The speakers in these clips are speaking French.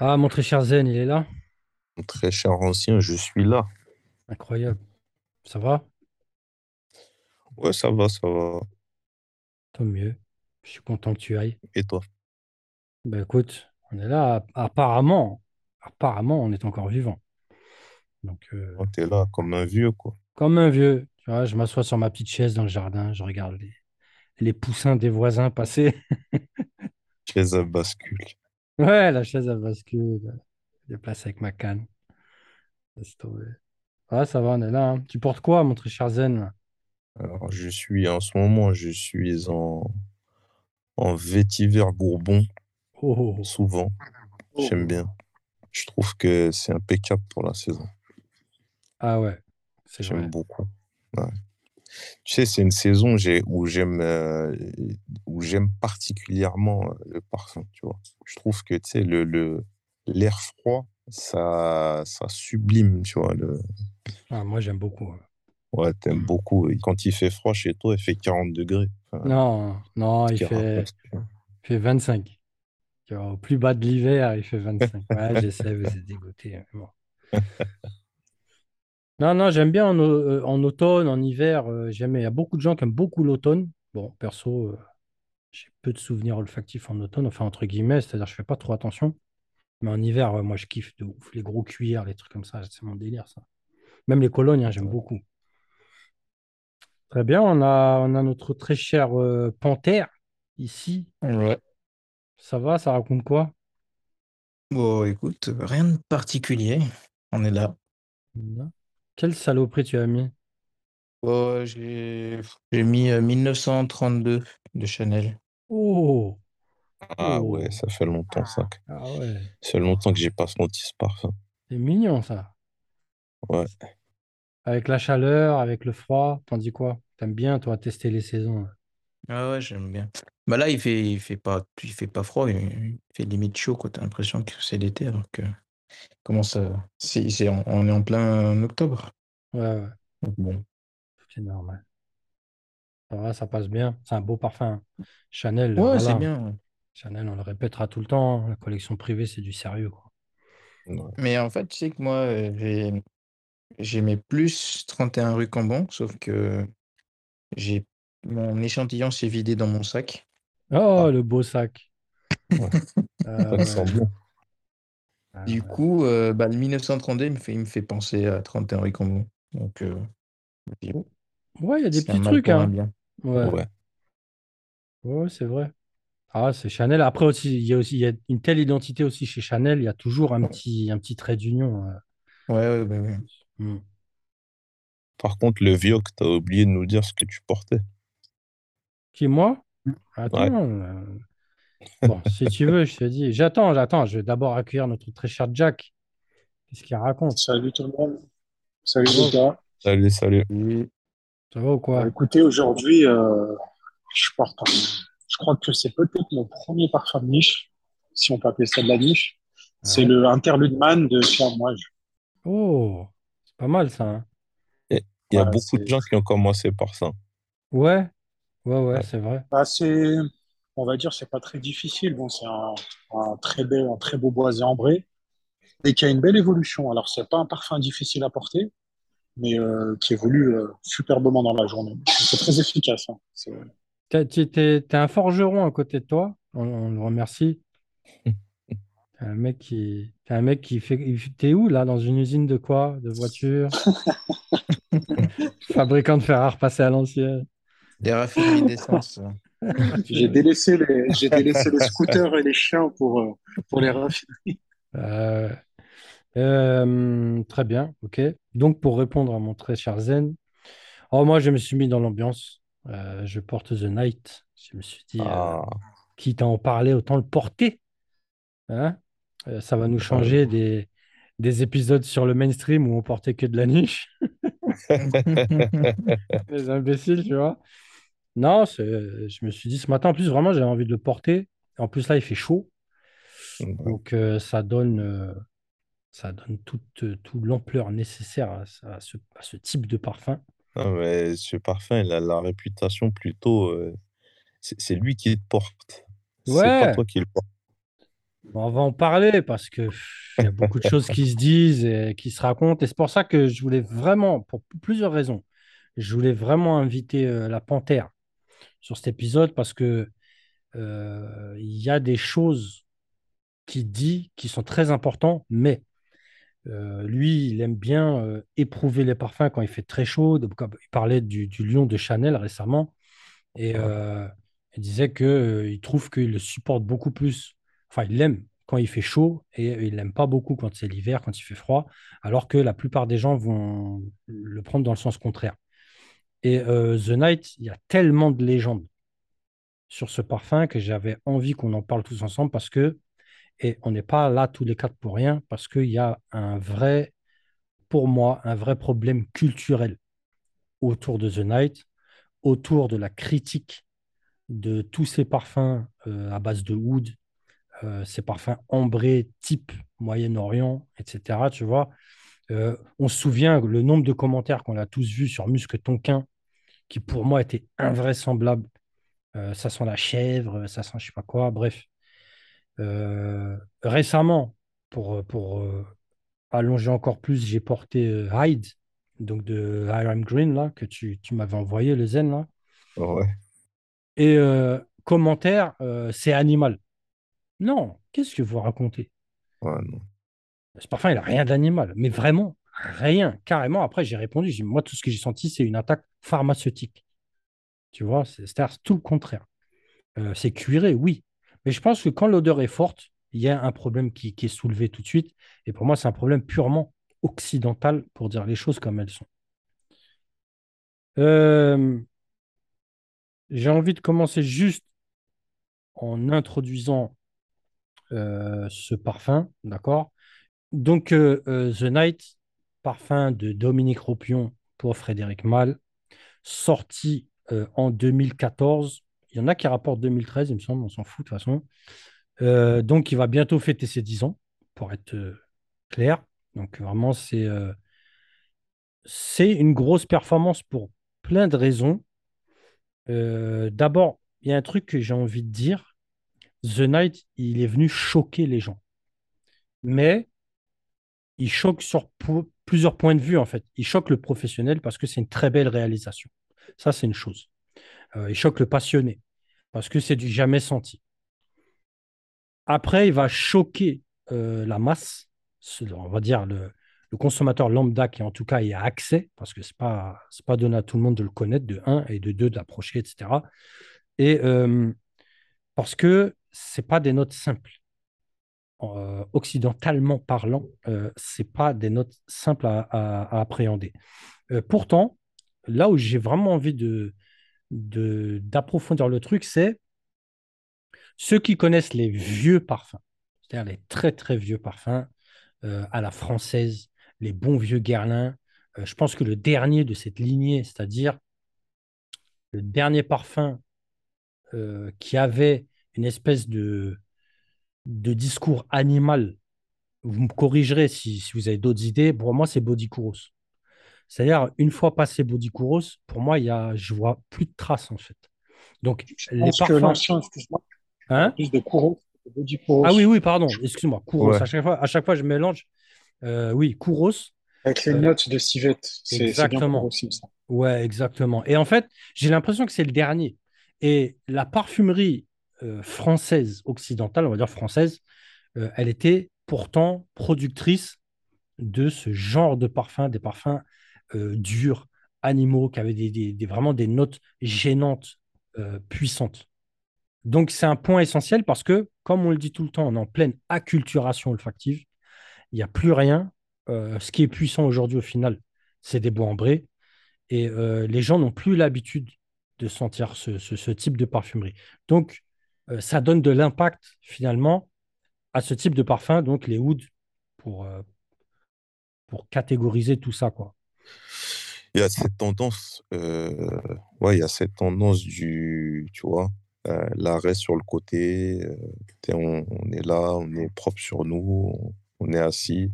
Ah, mon très cher Zen, il est là? Mon très cher ancien, je suis là. Incroyable. Ça va? Ouais, ça va, ça va. Tant mieux. Je suis content que tu ailles. Et toi? Ben écoute, on est là. Apparemment, apparemment, on est encore vivant. Donc, euh, Oh, t'es là comme un vieux, quoi. comme un vieux, tu vois, je m'assois sur ma petite chaise dans le jardin, je regarde les, les poussins des voisins passer. Chaise à bascule. Ouais, la chaise à bascule. Je déplace avec ma canne. Laisse tomber. Ouais, ça va, on est là. hein. Tu portes quoi, mon très cher Zen? Alors, je suis, en ce moment, je suis en, en vétiver bourbon, Oh, oh, oh. souvent. J'aime bien. Je trouve que c'est impeccable pour la saison. Ah ouais, c'est vrai. J'aime beaucoup. Tu sais, c'est une saison où j'aime euh, où j'aime particulièrement euh, le parfum, tu vois. Je trouve que, tu sais, le, le, l'air froid, ça, ça sublime, tu vois. Le... Ah, moi, j'aime beaucoup. hein. Ouais, t'aimes beaucoup. Et quand il fait froid chez toi, il fait 40 degrés. Enfin, Non, non, il fait, il fait 25. Tu vois, au plus bas de l'hiver, il fait 25. Ouais, j'essaie, vous êtes dégoûté. bon. Non, non, j'aime bien en, au- euh, en automne, en hiver. euh, j'aime, il y a beaucoup de gens qui aiment beaucoup l'automne. Bon, perso, euh, j'ai peu de souvenirs olfactifs en automne, enfin, entre guillemets, c'est-à-dire je fais pas trop attention. Mais en hiver, ouais, moi, je kiffe de ouf. Les gros cuirs, les trucs comme ça, c'est mon délire, ça. Même les colognes, hein, j'aime beaucoup. Très bien, on a, on a notre très cher euh, panthère ici. Ouais. Ça va, ça raconte quoi? Bon, écoute, rien de particulier. On est là. Non. Quelle saloperie tu as mis? Bon, j'ai j'ai mis euh, 1932 de Chanel. Oh, Ah oh, ouais, ça fait longtemps, ça. ah ouais, Ça fait longtemps que j'ai pas senti ce parfum. c'est mignon ça. Ouais. Avec la chaleur, avec le froid, t'en dis quoi? T'aimes bien, toi, tester les saisons? hein. Ah ouais, j'aime bien. Bah là, il fait, il fait pas, il fait pas froid, il, il fait limite chaud, quoi. T'as l'impression que c'est l'été, alors que comment ça, c'est, c'est, on, on est en plein octobre. Ouais, ouais, Donc bon. c'est normal. Ça va, ça passe bien. C'est un beau parfum. hein. Chanel, Ouais, c'est bien. Chanel, on le répétera tout le temps. hein. La collection privée, c'est du sérieux, quoi. Ouais. Mais en fait, tu sais que moi, euh, j'ai, j'aimais plus 31 rue Cambon, sauf que j'ai mon échantillon s'est vidé dans mon sac. Oh, Ah. le beau sac. Ouais. Ah Ça sent bon. Ah Du ouais. coup, euh, bah, le 1932, il me fait, il me fait penser à 31 rue Cambon. Donc, euh, oh, Ouais, il y a des c'est un petits mal trucs, pour un hein. bien. Ouais, Ouais. ouais, c'est vrai. Ah, c'est Chanel. Après aussi, il y a aussi il y a une telle identité aussi chez Chanel. Il y a toujours un petit, un petit trait d'union. euh. Ouais, ouais, bah, ouais. Hmm. Par contre, le vieux que t'as oublié de nous dire ce que tu portais. Qui, moi? Ouais. Attends. euh, Bon, si tu veux, je te dis. J'attends, j'attends. Je vais d'abord accueillir notre très cher Jack. Qu'est-ce qu'il raconte? Salut tout le monde. Salut les gars. Salut, salut. Ça va ou Bah, quoi? écoutez, aujourd'hui, euh, je porte un- Je crois que c'est peut-être mon premier parfum de niche, si on peut appeler ça de la niche. C'est le Interlude Man de chez Amouage. Oh, c'est pas mal ça. hein. Et Il y a beaucoup de gens qui ont commencé par ça. Ouais, ouais, ouais, Ouais. c'est vrai. bah, c'est- on va dire, c'est pas très difficile. Bon, c'est un, un très bel, un très beau boisé ambré et qui a une belle évolution. Alors, c'est pas un parfum difficile à porter, mais euh, qui évolue euh, superbement dans la journée. C'est très efficace. hein. T'es- t'es un forgeron à côté de toi. On, on le remercie. T'es un mec qui, t'es un mec qui fait. T'es où là? Dans une usine de quoi? De voitures? Fabricant de fer à repasser à l'ancienne. Des raffineries d'essence. J'ai délaissé les, j'ai délaissé les scooters et les chiens pour, euh, pour les raffineries. Euh, euh, très bien, ok. Donc, pour répondre à mon très cher Zen, oh, moi, je me suis mis dans l'ambiance. Euh, je porte The Night. Je me suis dit, euh, Ah, quitte à en parler, autant le porter. Hein Euh, ça va nous ouais. changer des, des épisodes sur le mainstream où on portait que de la niche. Les imbéciles, tu vois. Non, c'est- je me suis dit ce matin, en plus, vraiment, j'avais envie de le porter. En plus, là, il fait chaud. Ouais. Donc, euh, ça donne, euh, ça donne toute, euh, toute l'ampleur nécessaire à, ce- à ce, à ce type de parfum. Non, mais ce parfum, il a la réputation plutôt. euh, c'est c'est lui qui le porte. C'est pas Ouais, toi qui le porte. On va en parler parce que pff, il y a beaucoup de choses qui se disent et qui se racontent. Et c'est pour ça que je voulais vraiment, pour plusieurs raisons, je voulais vraiment inviter euh, la Panthère sur cet épisode parce que euh, il y a des choses qu'il dit qui sont très importantes, mais euh, lui, il aime bien euh, éprouver les parfums quand il fait très chaud. Il parlait du, du lion de Chanel récemment et il disait que euh, il trouve qu'il le supporte beaucoup plus. Enfin, il l'aime quand il fait chaud et il l'aime pas beaucoup quand c'est l'hiver, quand il fait froid, alors que la plupart des gens vont le prendre dans le sens contraire. Et euh, The Night, il y a tellement de légendes sur ce parfum que j'avais envie qu'on en parle tous ensemble parce que, et on n'est pas là tous les quatre pour rien, parce qu'il y a un vrai, pour moi, un vrai problème culturel autour de The Night, autour de la critique de tous ces parfums euh, à base de oud, euh, ces parfums ambrés type Moyen-Orient, etc. Tu vois, on se souvient le nombre de commentaires qu'on a tous vus sur Musque Tonquin, qui pour moi était invraisemblable. Euh, ça sent la chèvre, ça sent je sais pas quoi, bref. Euh, récemment, pour, pour euh, allonger encore plus, j'ai porté Hyde, donc de Hiram Green, là, que tu, tu m'avais envoyé, le Zen, là. ouais, Et commentaire, c'est animal. Non, qu'est-ce que vous racontez? ouais, non. Ce parfum, il n'a rien d'animal, mais vraiment rien, carrément. Après, j'ai répondu, j'ai moi, tout ce que j'ai senti, c'est une attaque pharmaceutique. Tu vois, c'est tout le contraire. Euh, c'est cuiré, oui. Mais je pense que quand l'odeur est forte, il y a un problème qui, est soulevé tout de suite. Et pour moi, c'est un problème purement occidental pour dire les choses comme elles sont. Euh, j'ai envie de commencer juste en introduisant euh, ce parfum, d'accord? Donc, The Night, parfum de Dominique Ropion pour Frédéric Malle, sorti euh, en 2014. Il y en a qui rapportent 2013, il me semble, on s'en fout de toute façon. Euh, donc, il va bientôt fêter ses 10 ans, pour être euh, clair. Donc, vraiment, c'est c'est une grosse performance pour plein de raisons. D'abord, il y a un truc que j'ai envie de dire. The Night, il est venu choquer les gens. Mais il choque sur plusieurs points de vue, en fait. Il choque le professionnel parce que c'est une très belle réalisation. Ça, c'est une chose. Euh, il choque le passionné parce que c'est du jamais senti. Après, il va choquer euh, la masse, on va dire le, consommateur lambda qui, en tout cas, y a accès parce que ce n'est pas, pas donné à tout le monde de le connaître, de un, et de deux, de l'approcher, etc. Et euh, parce que ce pas des notes simples. Euh, occidentalement parlant, euh, ce pas des notes simples à, appréhender. Euh, pourtant, là où j'ai vraiment envie de, d'approfondir le truc, c'est ceux qui connaissent les vieux parfums, c'est-à-dire les très très vieux parfums euh, à la française, les bons vieux Guerlain. Je pense que le dernier de cette lignée, c'est-à-dire le dernier parfum qui avait une espèce de, de discours animal, vous me corrigerez si, si vous avez d'autres idées, pour moi c'est Body Kouros. C'est-à-dire, une fois passé Body Kouros, pour moi, il y a, je vois plus de traces en fait. Donc, Je les pense que parfums. l'ancien, excuse-moi, Hein plus de Kouros, de Body Kouros, Ah oui, oui, pardon, excuse-moi, Kouros. Ouais. À chaque fois, à chaque fois, je mélange. Euh, oui, Kouros. avec les Euh, notes de civette. C'est c'est bien exactement. Kouros, semble. Ouais, exactement. Et en fait, j'ai l'impression que c'est le dernier. Et la parfumerie euh, française, occidentale, on va dire française, euh, elle était pourtant productrice de ce genre de parfums, des parfums euh, durs, animaux, qui avaient des, des- vraiment des notes gênantes, puissantes. Donc, c'est un point essentiel parce que, comme on le dit tout le temps, on est en pleine acculturation olfactive. Il n'y a plus rien. Ce qui est puissant aujourd'hui, au final, c'est des bois ambrés. Et les gens n'ont plus l'habitude de sentir ce, ce- ce type de parfumerie. Donc, euh, ça donne de l'impact, finalement, à ce type de parfum, donc les ouds, pour, euh, pour catégoriser tout ça, quoi. Il y a cette tendance, euh, ouais, il y a cette tendance du, tu vois, l'arrêt sur le côté, on, on est là, on est propre sur nous, on, on est assis.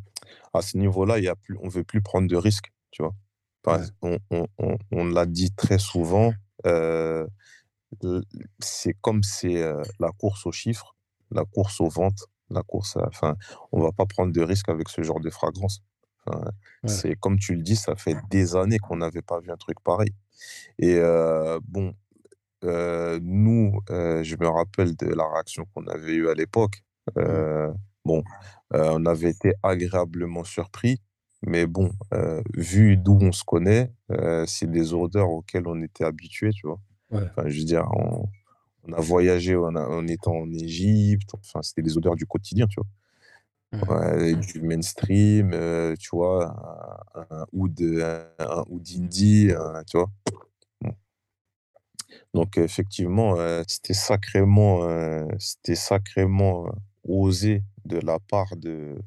À ce niveau-là, il y a plus, on veut plus prendre de risques, tu vois. Ouais. on on, on, on l'a dit très souvent, euh, c'est comme c'est euh, la course aux chiffres, la course aux ventes. La course, enfin, on va pas prendre de risques avec ce genre de fragrance. C'est comme tu le dis, ça fait des années qu'on n'avait pas vu un truc pareil. Et bon, nous, je me rappelle de la réaction qu'on avait eue à l'époque. Mmh. bon, on avait été agréablement surpris. Mais bon, vu d'où on se connaît, c'est des odeurs auxquelles on était habitué, tu vois. Enfin, je veux dire, on, a voyagé en, étant en Égypte, enfin, c'était des odeurs du quotidien, tu vois. Mmh. du mainstream, tu vois, un, oud, un, oud indie, tu vois. Donc effectivement, c'était sacrément, c'était sacrément osé de la part de,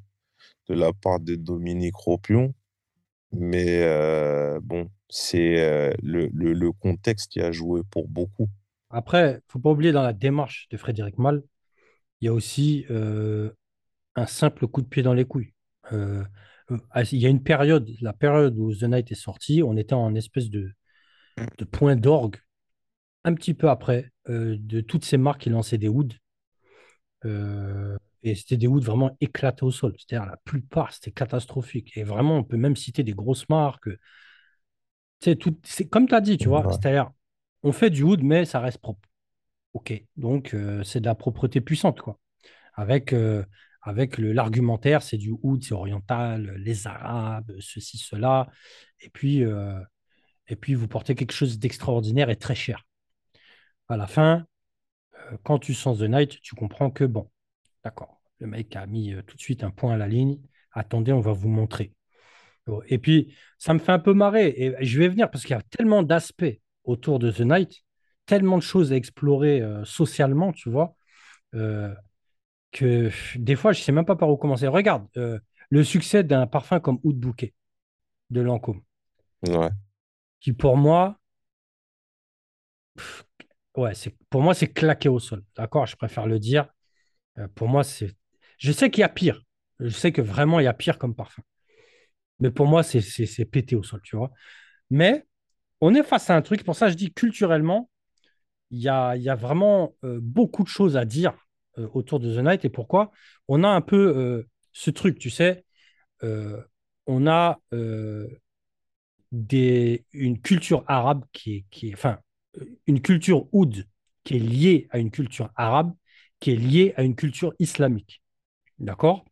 de la part de Dominique Ropion. Mais bon, c'est le, contexte qui a joué pour beaucoup. Après, faut pas oublier dans la démarche de Frédéric Mal, il y a aussi un simple coup de pied dans les couilles. Il y a une période, la période où The Night est sorti, on était en espèce de, point d'orgue, un petit peu après, de toutes ces marques qui lançaient des woods. Et c'était des woods vraiment éclatés au sol. C'est-à-dire la plupart, c'était catastrophique. Et vraiment, on peut même citer des grosses marques. C'est tout, c'est comme tu as dit, tu vois. C'est-à-dire, on fait du wood, mais ça reste propre. OK. Donc, euh, c'est de la propreté puissante, quoi. Avec, euh, avec l'argumentaire, c'est du wood, c'est oriental, les Arabes, ceci, cela. Et puis, euh, et puis, vous portez quelque chose d'extraordinaire et très cher. À la fin, quand tu sens The Night, tu comprends que, bon, D'accord. Le mec a mis euh, tout de suite un point à la ligne. Attendez, on va vous montrer. Et puis, ça me fait un peu marrer. Et je vais venir parce qu'il y a tellement d'aspects autour de The Night, tellement de choses à explorer euh, socialement, tu vois, euh, que des fois, je ne sais même pas par où commencer. Regarde, le succès d'un parfum comme Oud Bouquet de Lancôme. Ouais. Qui pour moi, ouais, c'est pour moi, c'est claqué au sol. D'accord, je préfère le dire. Euh, pour moi, c'est. Je sais qu'il y a pire. Je sais que vraiment, il y a pire comme parfum. Mais pour moi, c'est pété au sol, tu vois. Mais on est face à un truc. Pour ça, je dis culturellement, il y a, y a vraiment euh, beaucoup de choses à dire euh, autour de The Night. Et pourquoi? On a un peu ce truc, tu sais. on a des, une culture arabe qui est, qui est. Enfin, une culture oud qui est liée à une culture arabe qui est lié à une culture islamique. D'accord?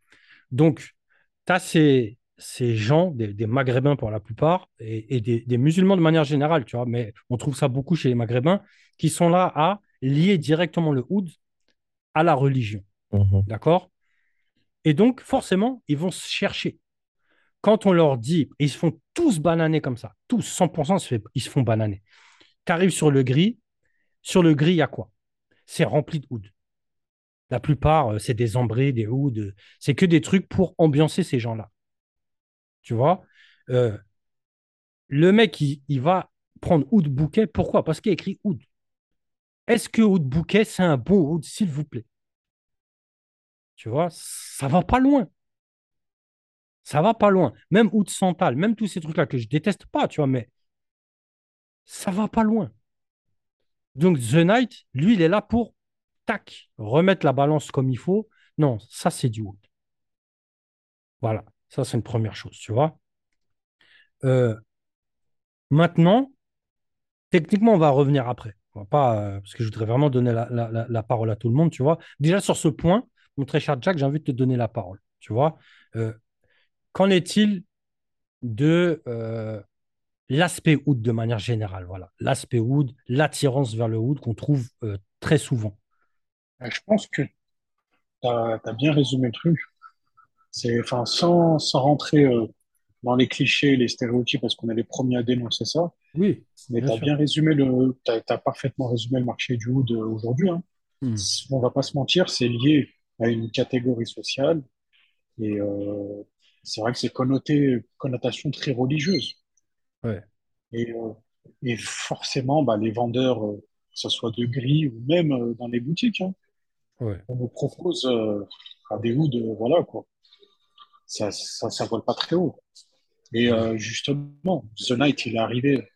Donc, tu as ces, ces gens, des, Maghrébins pour la plupart, et, des, musulmans de manière générale, tu vois, mais on trouve ça beaucoup chez les Maghrébins, qui sont là à lier directement le oud à la religion. Mhm. D'accord? Et donc, forcément, ils vont se chercher. Quand on leur dit, ils se font tous bananer comme ça, tous, 100%, ils se font bananer. Tu arrives sur le gris, sur le gris, il y a quoi? C'est rempli de oud. La plupart, euh, c'est des ambrés, des hoods. C'est que des trucs pour ambiancer ces gens-là. Tu vois? Euh, Le mec, il, va prendre oud bouquet. Pourquoi? Parce qu'il a écrit oud. Est-ce que oud bouquet, c'est un bon oud, s'il vous plaît? Tu vois? Ça va pas loin. Ça va pas loin. Même oud santal, même tous ces trucs-là que je déteste pas, tu vois, mais ça va pas loin. Donc The Knight, lui, il est là pour tac, remettre la balance comme il faut. Non, ça, c'est du wood. Voilà, ça, c'est une première chose, tu vois. Euh, maintenant, techniquement, on va revenir après. On va pas, euh, parce que je voudrais vraiment donner la, parole à tout le monde, tu vois. Déjà, sur ce point, mon très cher Jack, j'ai envie de te donner la parole, tu vois. Euh, qu'en est-il de l'aspect wood de manière générale Voilà, l'aspect wood, l'attirance vers le wood qu'on trouve très souvent. Euh, je pense que tu as, bien résumé le truc. C'est, enfin, sans, sans rentrer euh, dans les clichés, les stéréotypes, parce qu'on est les premiers à dénoncer ça. Oui. Mais tu as bien résumé le, tu as, parfaitement résumé le marché du wood aujourd'hui. Hein. Hmm. On va pas se mentir, c'est lié à une catégorie sociale et euh, c'est vrai que c'est connoté, connotation très religieuse. Ouais. Et, et forcément, bah, les vendeurs, que ce soit de gris ou même dans les boutiques, hein, on nous propose euh, à des de voilà quoi. Ça, ça, ça vole pas très haut. Et euh, justement, The Night, il est arrivé,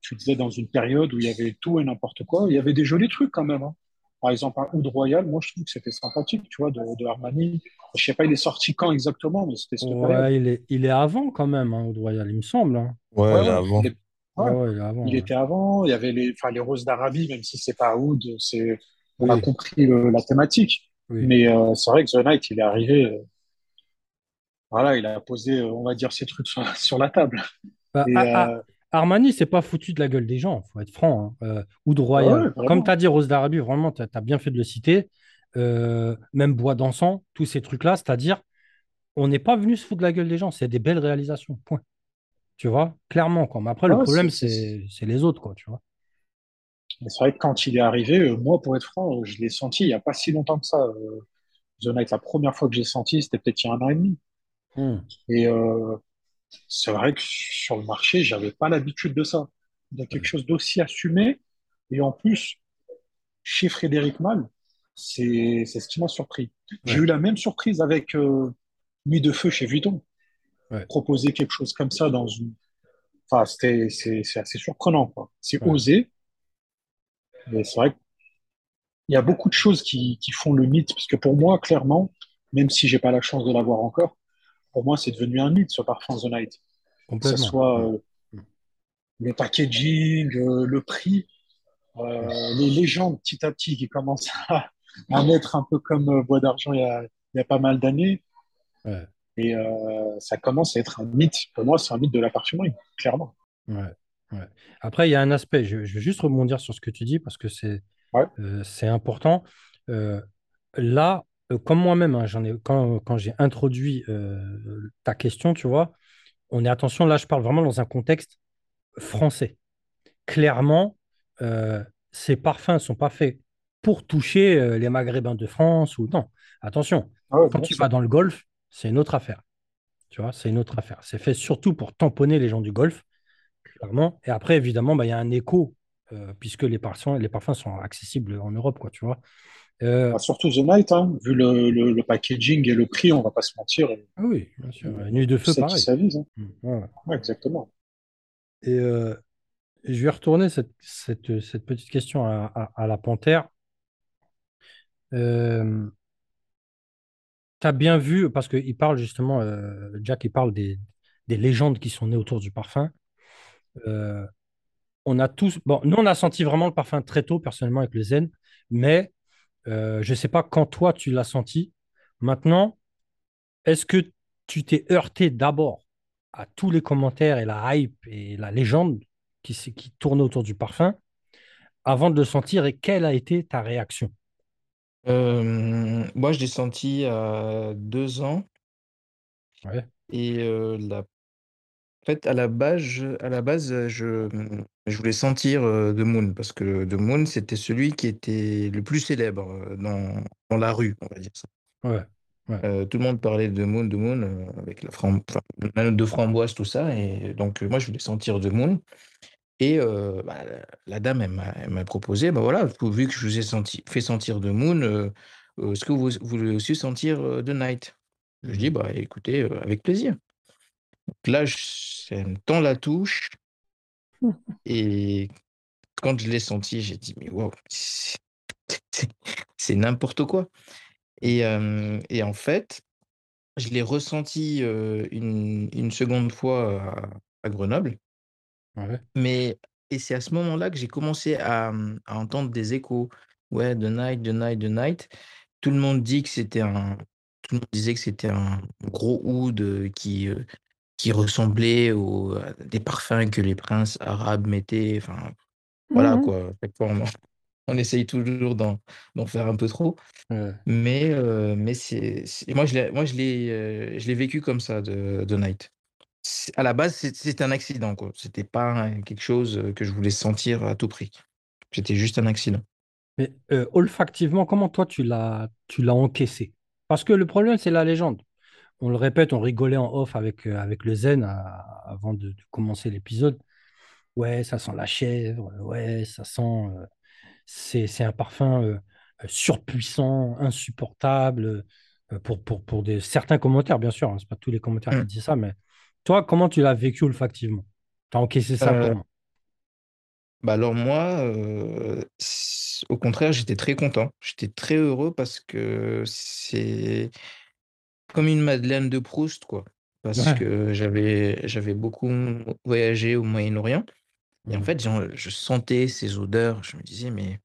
tu disais, dans une période où il y avait tout et n'importe quoi. Il y avait des jolis trucs quand même. Hein. par exemple, un Oud Royal, moi, je trouve que c'était sympathique, tu vois, de, de Armani. Je sais pas, il est sorti quand exactement, mais c'était. Ouais, il est, il est avant quand même, hein, Oud Royal, il me semble. hein. Ouais, avant. il est- Ouais, ouais, ouais, il est avant. il ouais. était avant. Il y avait les, enfin, les Roses d'Arabie, même si c'est pas Oud, c'est, on a Oui, compris le- la thématique. oui. Mais euh, c'est vrai que The Night, il est arrivé, euh, voilà, il a posé, euh, on va dire, ses trucs sur, sur la table. Bah, Et A- A- euh, Armani, c'est pas foutu de la gueule des gens, faut être franc. hein. Euh, Oud ouais, Royal, ouais, comme tu as dit, Rose d'Arabie, vraiment, tu as, bien fait de le citer. Euh, même Bois d'Encens, tous ces trucs-là, c'est-à-dire, on n'est pas venu se foutre de la gueule des gens, c'est des belles réalisations, point. Tu vois, clairement, quoi. Mais après, le Ouais, problème, c'est les autres, quoi, tu vois. Mais c'est vrai que quand il est arrivé, euh, moi, pour être franc, euh, je l'ai senti il y a pas si longtemps que ça. euh, The Night, la première fois que j'ai senti, c'était peut-être il y a un an et demi. Hmm. Et euh, c'est vrai que sur le marché, j'avais pas l'habitude de ça. De quelque chose d'aussi assumé. Et en plus, chez Frédéric Malle, c'est c'est ce qui m'a surpris. J'ai eu la même surprise avec euh, Nuit de Feu chez Vuitton. ouais, Proposer quelque chose comme ça dans une. Enfin, c'était, c'est c'est assez surprenant, quoi. C'est ouais. osé, mais c'est vrai qu'il y a beaucoup de choses qui, qui font le mythe. Parce que pour moi, clairement, même si j'ai pas la chance de l'avoir encore, pour moi, c'est devenu un mythe, ce parfum The Night. Que ce soit euh, le packaging, euh, le prix, euh, les légendes petit à petit qui commencent à, à naître un peu comme Bois d'Argent il y a, il y a pas mal d'années. Ouais, Et ça commence à être un mythe. Pour moi, c'est un mythe de la parfumerie, clairement. ouais, ouais. Après, il y a un aspect, je, je vais juste rebondir sur ce que tu dis parce que c'est Ouais, euh, important. Euh, là, euh, comme moi-même, hein, ai, quand, quand j'ai introduit ta question, tu vois, on est attention, là, je parle vraiment dans un contexte français. Clairement, ces parfums ne sont pas faits pour toucher les Maghrébins de France ou non. Attention, Ah ouais, quand tu vas dans le Golfe, c'est une autre affaire. Tu vois, c'est une autre affaire. C'est fait surtout pour tamponner les gens du Golfe, clairement. Et après, évidemment, bah, il y a un écho, euh, puisque les parfums, les parfums sont accessibles en Europe, quoi, tu vois. Euh, Bah, surtout The Night, hein, vu le, le, le packaging et le prix, on va pas se mentir. ah oui, bien sûr. euh, Nuit de feu, pareil. Hein. Mm. Ouais, exactement. Et euh, je vais retourner cette, cette, cette petite question à, à- à la panthère. Euh, tu as bien vu, parce qu'il parle justement, euh, Jack, il parle des, des légendes qui sont nées autour du parfum. Euh, on a tous, bon, nous, on a senti vraiment le parfum très tôt, personnellement, avec le Zen, mais euh, je ne sais pas quand toi, tu l'as senti. Maintenant, est-ce que tu t'es heurté d'abord à tous les commentaires et la hype et la légende qui, qui tournaient autour du parfum avant de le sentir et quelle a été ta réaction? Euh, moi, je l'ai senti à deux ans Ouais, et euh, la... en fait, à la base, je, à la base, je, je voulais sentir euh, The Moon parce que The Moon, c'était celui qui était le plus célèbre euh, dans, dans la rue, on va dire ça. ouais, ouais, Euh, tout le monde parlait de Moon, de Moon, euh, avec la, fram... enfin, la note de framboise, tout ça. Et donc, euh, moi, je voulais sentir The Moon. Et euh, bah, la, la dame, elle m'a elle m'a proposé, bah voilà, vu que je vous ai senti, fait sentir The Moon, euh, euh, est-ce que vous, vous voulez aussi sentir The Night? Je dis, bah écoutez, euh, avec plaisir. Donc là, je, elle me tend la touche. Et quand je l'ai senti, j'ai dit, mais wow, c'est n'importe quoi. Et, euh, et en fait, je l'ai ressenti euh, une, une seconde fois à, à Grenoble. ouais, Mais, et c'est à ce moment-là que j'ai commencé à, à entendre des échos. Ouais, The Night, The Night, The Night. Tout le monde dit que c'était un, tout le monde disait que c'était un gros oud euh, qui, euh, qui ressemblait aux, à des parfums que les princes arabes mettaient. Enfin, voilà Mhm. quoi. On, on essaye toujours d'en, faire un peu trop. Mais, euh, mais c'est, moi, je l'ai, moi, je l'ai, euh, je l'ai vécu comme ça, de, The Night. À la base, c'est- c'était un accident, quoi. C'était pas euh, quelque chose euh, que je voulais sentir à tout prix. C'était juste un accident. Mais euh, olfactivement, comment toi tu l'as tu l'as encaissé? Parce que le problème, c'est la légende. On le répète, on rigolait en off avec, euh, avec le Zen à- avant de, de commencer l'épisode. Ouais, ça sent la chèvre, ouais, ça sent. euh, c'est, c'est un parfum euh, euh, surpuissant, insupportable, euh, pour, pour, pour des, certains commentaires, bien sûr. hein, c'est pas tous les commentaires qui Mm. disent ça, mais toi, comment tu l'as vécu olfactivement? Tu as encaissé ça Euh, comment? Bah alors moi, euh, au contraire, j'étais très content. J'étais très heureux parce que c'est comme une Madeleine de Proust, quoi. Parce que j'avais j'avais beaucoup voyagé au Moyen-Orient et en mmh. fait, je sentais ces odeurs. Je me disais: «Mais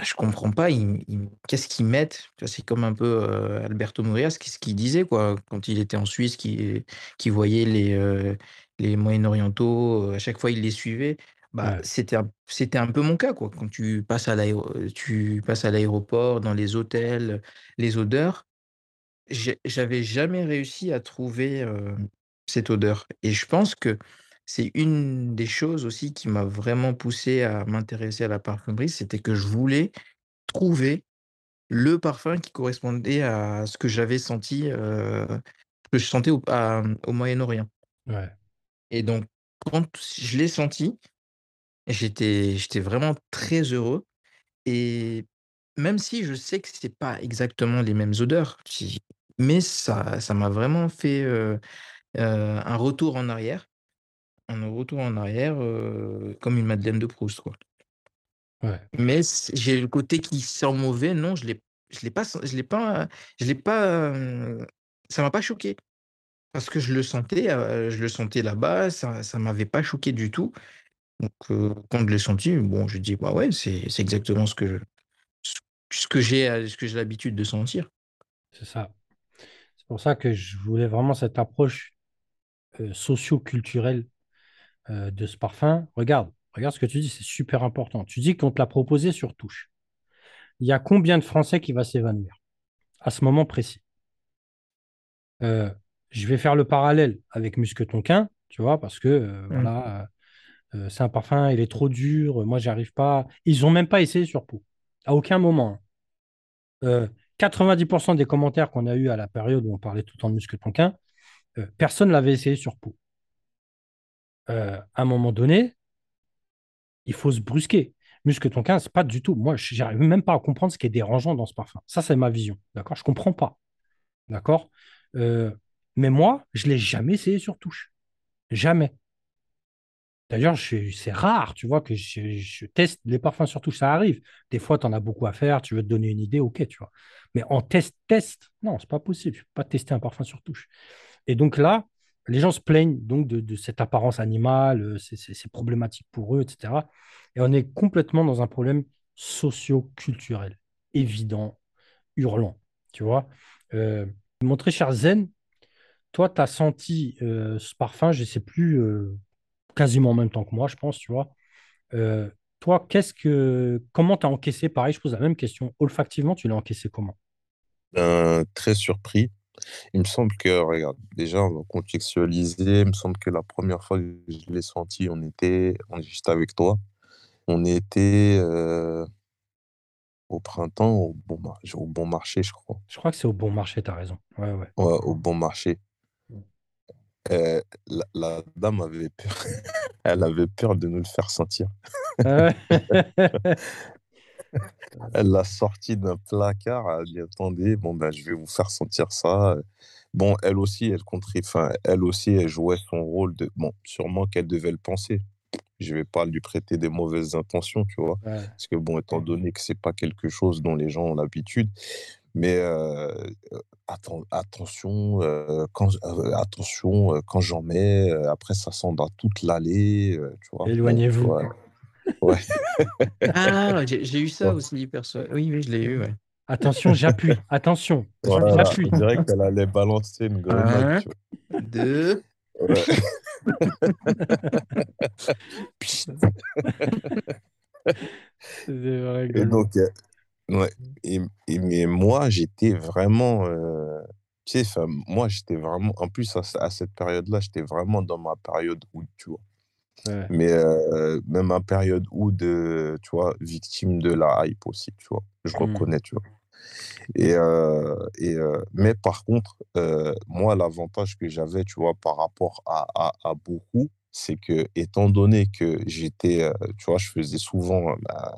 je comprends pas, qu'est-ce qu'ils mettent?» c'est comme un peu, euh, Alberto Morillas, ce qu'il disait, quoi, quand il était en Suisse, qui qui voyait les, euh, les Moyen-Orientaux, à chaque fois, il les suivait. Bah, c'était un c'était un peu mon cas, quoi. Quand tu passes à tu passes à l'aéroport, dans les hôtels, les odeurs, j'avais jamais réussi à trouver, cette odeur et je pense que c'est une des choses aussi qui m'a vraiment poussé à m'intéresser à la parfumerie, c'était que je voulais trouver le parfum qui correspondait à ce que j'avais senti, que je sentais au au Moyen-Orient. Et donc quand je l'ai senti J'étais vraiment très heureux et même si je sais que c'est pas exactement les mêmes odeurs, si mais ça ça m'a vraiment fait, un retour en arrière un retour en arrière, comme une Madeleine de Proust, quoi. Ouais. Mais j'ai le côté qui sent mauvais, non, je l'ai je l'ai pas je l'ai pas je l'ai pas, ça m'a pas choqué parce que je le sentais, je le sentais là-bas, ça ça m'avait pas choqué du tout. Donc, quand je l'ai senti, bon, je dis: «Bah, ouais, c'est c'est exactement ce que ce ce que j'ai, ce que j'ai l'habitude de sentir». C'est ça. C'est pour ça que je voulais vraiment cette approche, euh, socio-culturelle, euh, de ce parfum. Regarde, regarde ce que tu dis, c'est super important. Tu dis qu'on te l'a proposé sur touche. Il y a combien de Français qui va s'évanouir à ce moment précis? Euh, je vais faire le parallèle avec Musquetonquin, tu vois, parce que, mmh. voilà, c'est un parfum, il est trop dur, moi, j'arrive pas. Ils n'ont même pas essayé sur peau. À aucun moment. 90% euh, des commentaires qu'on a eu à la période où on parlait tout le temps de muscle tonquin, euh, personne ne l'avait essayé sur peau. à un moment donné, il faut se brusquer. Muscle tonquin, c'est pas du tout. Moi, j'arrive même pas à comprendre ce qui est dérangeant dans ce parfum. Ça, c'est ma vision. D'accord? Je comprends pas. D'accord? Mais moi, je l'ai jamais essayé sur touche. Jamais. D'ailleurs, c'est rare, tu vois, que je, teste les parfums surtout, ça arrive. Des fois, tu en as beaucoup à faire, tu veux te donner une idée, ok, tu vois. Mais en test, test, non, c'est pas possible. Je peux pas tester un parfum sur touche. Et donc là, les gens se plaignent donc de, cette apparence animale, euh, c'est problématique pour eux, etc. Et on est complètement dans un problème socio-culturel, évident, hurlant, tu vois. Euh, mon très cher Zen, toi, tu as senti euh, ce parfum, je ne sais plus, euh, quasiment en même temps que moi, je pense, tu vois. Euh, toi, qu'est-ce que, comment tu as encaissé Pareil, je pose la même question. Olfactivement, tu l'as encaissé comment? Ben, Très surpris. Il me semble que, regarde, déjà, on va contextualiser. Il me semble que la première fois que je l'ai senti, on était, on est juste avec toi. On était euh, au printemps au bon, au bon marché, je crois. Je crois que c'est au bon marché, tu as raison. Ouais, ouais. ouais, au bon marché. Euh, la, dame avait peur. Elle avait peur de nous le faire sentir. Ah elle l'a sorti d'un placard. Elle dit attendez, bon ben je vais vous faire sentir ça. Bon, elle aussi, elle enfin, elle aussi, elle jouait son rôle de. Bon, sûrement qu'elle devait le penser. Je vais pas lui prêter des mauvaises intentions, tu vois. Parce que bon, étant donné que c'est pas quelque chose dont les gens ont l'habitude, mais euh, attention, quand, attention quand j'en mets, après ça sent dans toute l'allée, tu vois? Éloignez-vous. Ouais. ah, j'ai eu ça aussi, perso. Oui, oui, je l'ai eu, ouais. Attention, j'appuie. Attention, j'appuie. Je dirais qu'elle allait balancer une grenade. Un, deux. Et donc, Ouais. Et, mais moi, j'étais vraiment. Euh, tu sais, moi, j'étais vraiment. En plus, à, cette période-là, j'étais vraiment dans ma période où, tu vois. Mais euh, même ma période où, de, tu vois, victime de la hype aussi, tu vois. Je mmh. reconnais, tu vois. Et, euh, et, mais par contre, moi, l'avantage que j'avais, tu vois, par rapport à, à, à beaucoup, c'est que, étant donné que j'étais, tu vois, je faisais souvent. Bah,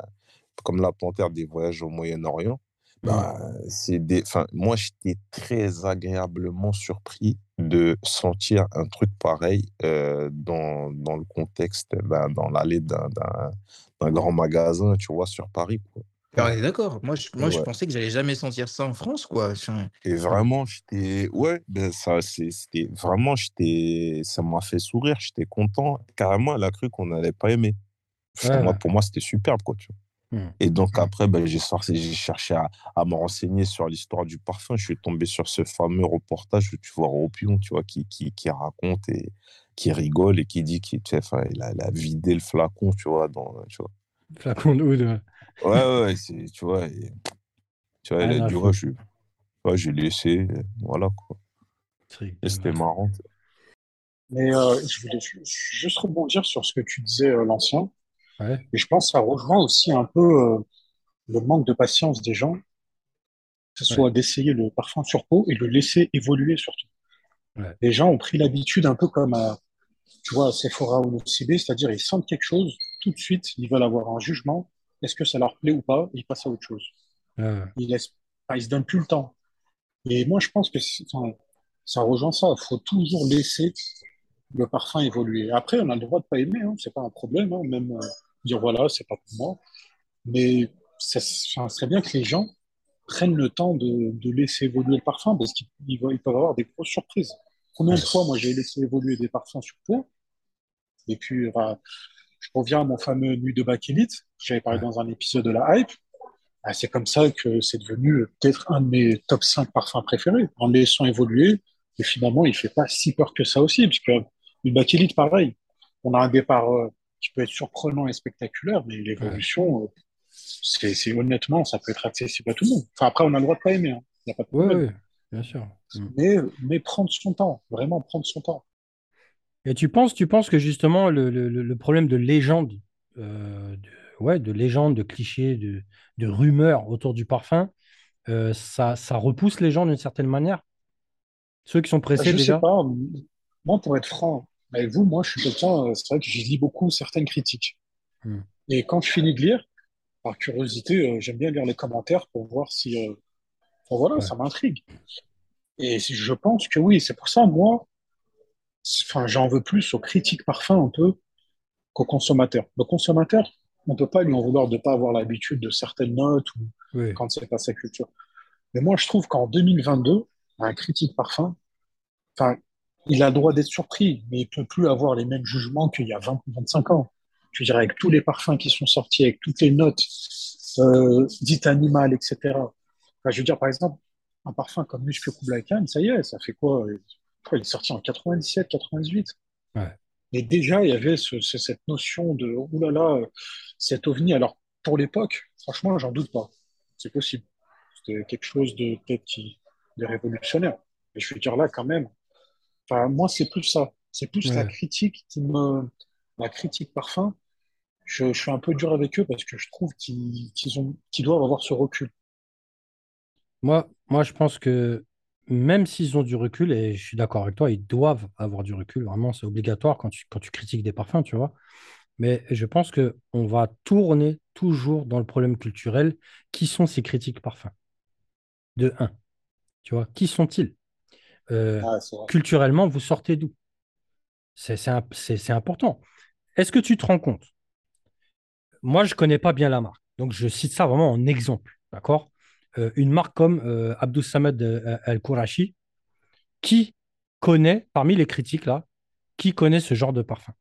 comme la panthère des voyages au Moyen-Orient, Bah, c'est des... enfin, moi, j'étais très agréablement surpris de sentir un truc pareil euh, dans, dans le contexte, bah, dans l'allée d'un grand magasin, tu vois, sur Paris. Quoi. Alors, on est d'accord. Moi, je, moi, je Ouais. pensais que j'allais jamais sentir ça en France, quoi. Et vraiment, j'étais. Ouais, ben ça, c'était. Vraiment, j'étais. Ça m'a fait sourire, j'étais content. Carrément, elle a cru qu'on n'allait pas aimer. Enfin, Ouais. moi, pour moi, c'était superbe, quoi, tu vois. Hmm. Et donc, après, ben, j'ai cherché à, à me renseigner sur l'histoire du parfum. Je suis tombé sur ce fameux reportage où tu vois Ropion, tu vois, qui, qui, qui raconte et qui rigole et qui dit qu'il tu sais, enfin, il a, il a vidé le flacon, tu vois, dans, tu vois. Flacon de oud, ouais. Ouais, ouais, ouais, c'est, tu vois, et- tu vois, Rien elle a dit, ouais, je, ouais, j'ai laissé, voilà, quoi. Et c'était marrant. Mais euh, je voulais ju- juste rebondir sur ce que tu disais, euh, l'ancien. Ouais. Et je pense que ça rejoint aussi un peu euh, le manque de patience des gens, que ce soit d'essayer le parfum sur peau et de le laisser évoluer surtout. Ouais. Les gens ont pris l'habitude un peu comme à, tu vois, à Sephora ou Nocibé, c'est-à-dire ils sentent quelque chose, tout de suite, ils veulent avoir un jugement, est-ce que ça leur plaît ou pas, et ils passent à autre chose. Ouais. Ils laissent, enfin, ils se donnent plus le temps. Et moi, je pense que enfin, ça rejoint ça. Il faut toujours laisser le parfum évoluer. Après, on a le droit de pas aimer, hein, c'est pas un problème, hein, même euh, dire voilà, c'est pas pour moi. Mais ça, ce serait bien que les gens prennent le temps de, de laisser évoluer le parfum parce qu'ils ils peuvent avoir des grosses surprises. Combien de fois, moi, j'ai laissé évoluer des parfums sur peau et puis, enfin, je reviens à mon fameux Nuit de Bakélite, j'avais parlé dans un épisode de la Hype. Ah, c'est comme ça que c'est devenu euh, peut-être un de mes top 5 parfums préférés, en laissant évoluer. Et finalement, il fait pas si peur que ça aussi, puisque une bakélite, pareil. On a un départ euh, qui peut être surprenant et spectaculaire, mais l'évolution, euh, c'est, honnêtement, ça peut être accessible à tout le monde. Enfin, après, on a le droit de pas aimer, hein. N'y a pas de problème. ouais, bien sûr. Mm. Mais, mais prendre son temps, vraiment prendre son temps. Et tu penses, tu penses que justement le, le- le- le problème de légende, euh, de, ouais, de légende, de clichés, de, de rumeurs autour du parfum, euh, ça, ça repousse les gens d'une certaine manière? Ceux qui sont pressés Je sais déjà? pas, moi, pour être franc avec vous, moi, je suis quelqu'un, euh, c'est vrai que je lis beaucoup certaines critiques. Hmm. Et quand je finis de lire, par curiosité, euh, j'aime bien lire les commentaires pour voir si, euh, voilà, Ouais. ça m'intrigue. Et je pense que oui, c'est pour ça, moi, enfin, j'en veux plus aux critiques parfum un peu qu'aux consommateurs. Le consommateur, on peut pas lui en vouloir de pas avoir l'habitude de certaines notes ou Oui. quand c'est pas sa culture. Mais moi, je trouve qu'en 2022, un critique parfum, enfin, il a le droit d'être surpris, mais il peut plus avoir les mêmes jugements qu'il y a 20 ou 25 ans. Je veux dire, avec tous les parfums qui sont sortis, avec toutes les notes euh, dites animales, etc. Enfin, je veux dire, par exemple, un parfum comme Musque Kublai Khan, ça y est, ça fait quoi? Il est sorti en 97, 98. Ouais. Mais déjà, il y avait ce- ce- cette notion de, oulala, euh, cet ovni. Alors, pour l'époque, franchement, j'en doute pas. C'est possible. C'était quelque chose de peut-être de révolutionnaire. Mais je veux dire là, quand même, enfin, moi, c'est plus ça. C'est plus la critique qui me, la critique parfum. Je, je suis un peu dur avec eux parce que je trouve qu'ils qu'ils ont, qu'ils doivent avoir ce recul. Moi, moi, je pense que même s'ils ont du recul, et je suis d'accord avec toi, ils doivent avoir du recul, vraiment, c'est obligatoire quand tu, quand tu critiques des parfums, tu vois. Mais je pense qu'on va tourner toujours dans le problème culturel. Qui sont ces critiques parfums? De un, tu vois, qui sont-ils? Euh, Ah, c'est culturellement, vous sortez d'où? C'est c'est c'est- c'est important. Est-ce que tu te rends compte? Moi, je ne connais pas bien la marque. Donc, je cite ça vraiment en exemple. D'accord? Euh, une marque comme euh, Abdus Samad euh, Al-Kourachi, qui connaît, parmi les critiques là, qui connaît ce genre de parfum?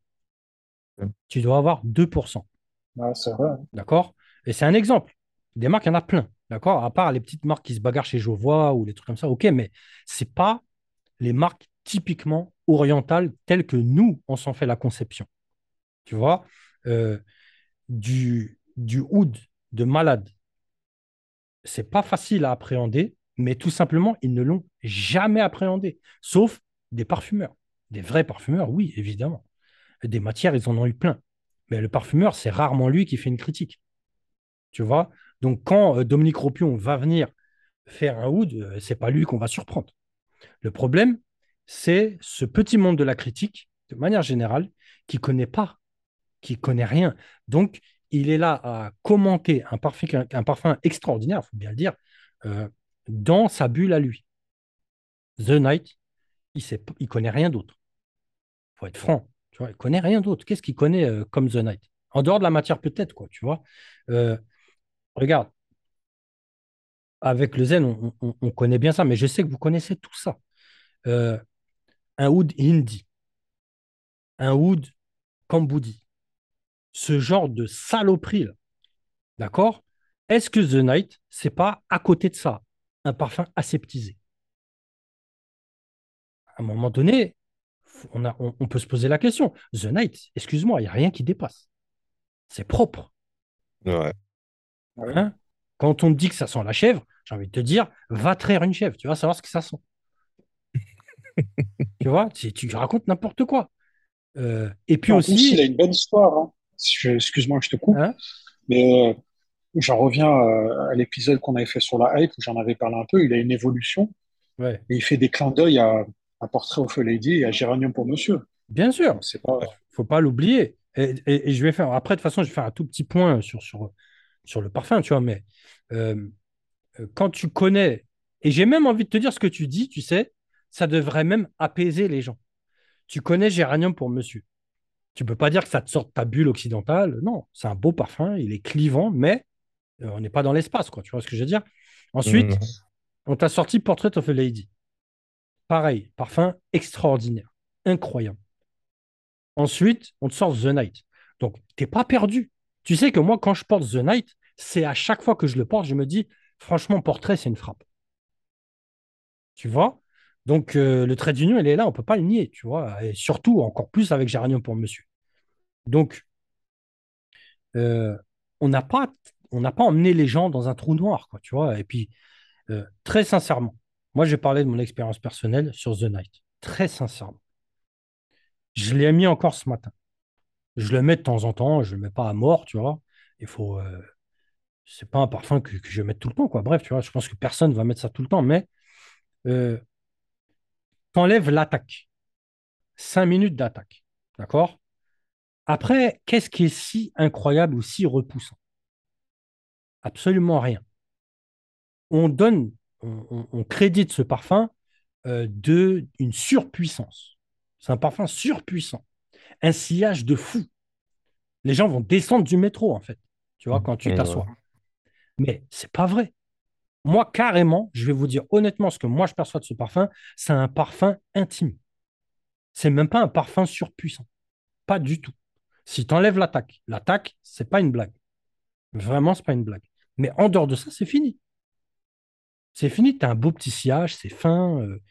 Ouais. Tu dois avoir 2%. Ah, c'est vrai. D'accord? Et c'est un exemple. Des marques, il y en a plein. D'accord? À part les petites marques qui se bagarrent chez Jovois ou les trucs comme ça, ok, mais ce n'est pas les marques typiquement orientales telles que nous, on s'en fait la conception. Tu vois? Euh, du, du de malade, c'est pas facile à appréhender, mais tout simplement, ils ne l'ont jamais appréhendé, sauf des parfumeurs. Des vrais parfumeurs, oui, évidemment. Des matières, ils en ont eu plein. Mais le parfumeur, c'est rarement lui qui fait une critique. Tu vois? Donc, quand euh, Dominique Ropion va venir faire un oud, euh, c'est pas lui qu'on va surprendre. Le problème, c'est ce petit monde de la critique, de manière générale, qui connaît pas, qui connaît rien. Donc, il est là à commenter un parfum, extraordinaire, il faut bien le dire, euh, dans sa bulle à lui. The Knight, il sait, il connaît rien d'autre. faut être franc. Tu vois, il connaît rien d'autre. Qu'est-ce qu'il connaît euh, comme The Knight En dehors de la matière, peut-être, quoi, tu vois. Euh, regarde, avec le Zen, on, connaît bien ça, mais je sais que vous connaissez tout ça. un oud hindi, un oud kamboudi, ce genre de saloperie, d'accord? Est-ce que The Night, c'est pas à côté de ça un parfum aseptisé? À un moment donné, on, a, on, peut se poser la question. The Night, excuse-moi, il n'y a rien qui dépasse. C'est propre. Ouais. Hein? Quand on te dit que ça sent la chèvre, j'ai envie de te dire, va traire une chèvre, tu vas savoir ce que ça sent. tu vois, tu, tu racontes n'importe quoi. Euh, et puis aussi. il a une bonne histoire. Hein. Excuse-moi, je te coupe. Hein? mais euh, j'en reviens euh, à l'épisode qu'on avait fait sur la hype, où j'en avais parlé un peu. Il a une évolution. Ouais. Et il fait des clins d'œil à un portrait au feu Lady et à Géranium pour Monsieur. Bien sûr. Il ne faut pas l'oublier. Et, je vais faire. Après, de toute façon, je vais faire un tout petit point sur, sur, sur le parfum, tu vois. Mais quand tu connais, et j'ai même envie de te dire ce que tu dis, tu sais, ça devrait même apaiser les gens. Tu connais Géranium pour monsieur. Tu peux pas dire que ça te sort de ta bulle occidentale. Non, c'est un beau parfum, il est clivant, mais euh, on n'est pas dans l'espace, quoi. Tu vois ce que je veux dire? Ensuite, mmh. on t'a sorti Portrait of a Lady. Pareil, parfum extraordinaire, incroyable. Ensuite, on te sort The Night. Donc, tu n'es pas perdu. Tu sais que moi, quand je porte The Night, c'est à chaque fois que je le porte, je me dis, franchement, portrait, c'est une frappe. Tu vois? Donc, euh, le trait d'union, il est là, on ne peut pas le nier, tu vois. Et surtout, encore plus avec Géranium pour monsieur. Donc, euh, on n'a pas, pas emmené les gens dans un trou noir, quoi, tu vois. Et puis, euh, très sincèrement, moi, j'ai parlé de mon expérience personnelle sur The Night. Très sincèrement. Je l'ai mis encore ce matin. Je le mets de temps en temps, je le mets pas à mort, tu vois. Il faut. c'est pas un parfum que, je vais tout le temps, quoi. Bref, tu vois, je pense que personne ne va mettre ça tout le temps, mais t'enlèves l'attaque. Cinq minutes d'attaque. D'accord? Après, qu'est-ce qui est si incroyable ou si repoussant? Absolument rien. On donne, on, crédite ce parfum euh, de d'une surpuissance. C'est un parfum surpuissant. Un sillage de fou. Les gens vont descendre du métro, en fait, tu vois, quand tu t'assois. Mais c'est pas vrai. Moi, carrément, je vais vous dire honnêtement ce que moi je perçois de ce parfum, c'est un parfum intime. C'est même pas un parfum surpuissant. Pas du tout. Si tu enlèves l'attaque, l'attaque, c'est pas une blague. Vraiment, c'est pas une blague. Mais en dehors de ça, c'est fini. C'est fini, tu as un beau petit sillage, c'est fin. Euh...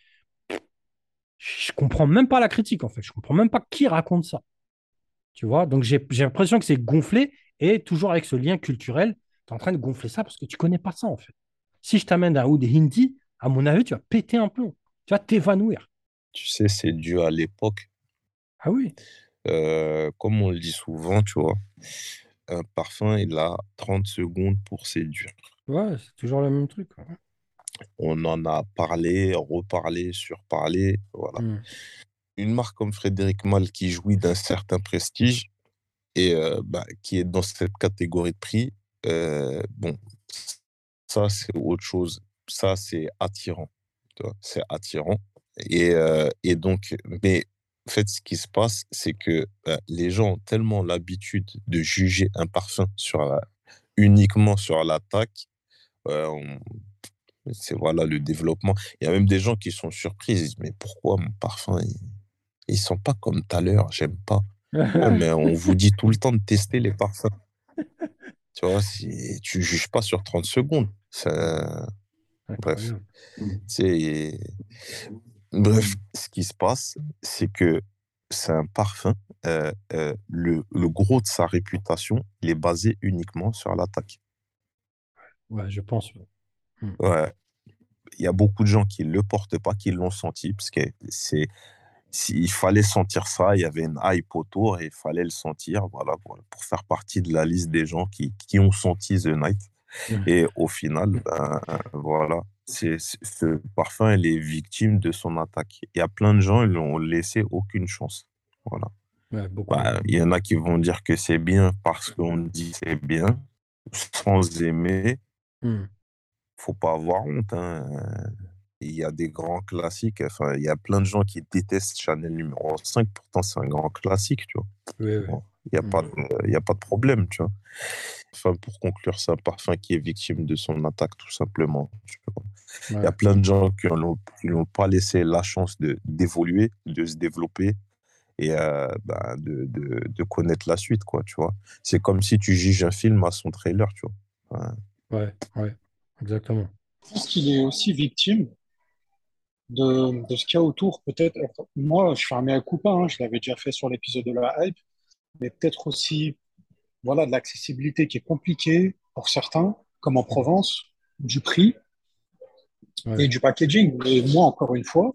Je comprends même pas la critique, en fait. Je comprends même pas qui raconte ça. Tu vois, donc j'ai l'impression que c'est gonflé et toujours avec ce lien culturel, tu es en train de gonfler ça parce que tu connais pas ça, en fait. Si je t'amène un oud hindi, à mon avis, tu vas péter un plomb. Tu vas t'évanouir. Tu sais, c'est dû à l'époque. Ah oui. Euh, comme on le dit souvent, tu vois, un parfum, il a 30 secondes pour séduire. Ouais, c'est toujours le même truc. On en a parlé, reparlé, surparlé. Voilà. Hmm. Une marque comme Frédéric Mal qui jouit d'un certain prestige et euh, bah, qui est dans cette catégorie de prix, euh, bon, ça, c'est autre chose. Ça, c'est attirant. C'est attirant. Et, euh, et, donc, mais en fait, ce qui se passe, c'est que bah, les gens ont tellement l'habitude de juger un parfum sur uniquement sur l'attaque. Euh, c'est voilà le développement. Il y a même des gens qui sont surpris. Ils disent Mais pourquoi mon parfum, ils ne sont pas comme tout à l'heure J'aime pas. mais on vous dit tout le temps de tester les parfums. Tu vois, si, tu juges pas sur 30 secondes. Ça... Bref. C'est... Bref, ce qui se passe, c'est que c'est un parfum. Euh, euh, le, le, gros de sa réputation, il est basé uniquement sur l'attaque. Ouais, je pense. Hmm. Ouais. Il y a beaucoup de gens qui ne le portent pas, qui l'ont senti, parce que c'est s'il fallait sentir ça, il y avait une hype autour et il fallait le sentir, voilà, pour, faire partie de la liste des gens qui, qui ont senti The Night. Mmh. Et au final, ben, voilà, c'est, ce parfum, il est victime de son attaque. Il y a plein de gens, ils n'ont laissé aucune chance. Voilà. Ben, il y en a qui vont dire que c'est bien parce qu'on dit c'est bien, sans aimer. Mmh. Faut pas avoir honte. hein. Il y a des grands classiques. Enfin, il y a plein de gens qui détestent Chanel numéro 5. Pourtant, c'est un grand classique, tu vois. Oui, oui. Bon, Il n'y a, pas de- il y a pas de problème, tu vois. Enfin, pour conclure, c'est un parfum qui est victime de son attaque, tout simplement. tu vois. Il y a plein de gens qui n'ont pas laissé la chance de- d'évoluer, de, se développer et euh, ben, de, de, de connaître la suite, quoi, tu vois. C'est comme si tu juges un film à son trailer, tu vois. Enfin, Ouais, ouais, exactement. Je pense qu'il est aussi victime de, de ce qu'il y a autour. Peut-être, moi, je fais un mea culpa, hein, je l'avais déjà fait sur l'épisode de la hype, mais peut-être aussi voilà, de l'accessibilité qui est compliquée pour certains, comme en Provence, du prix Ouais. et du packaging. Mais moi, encore une fois,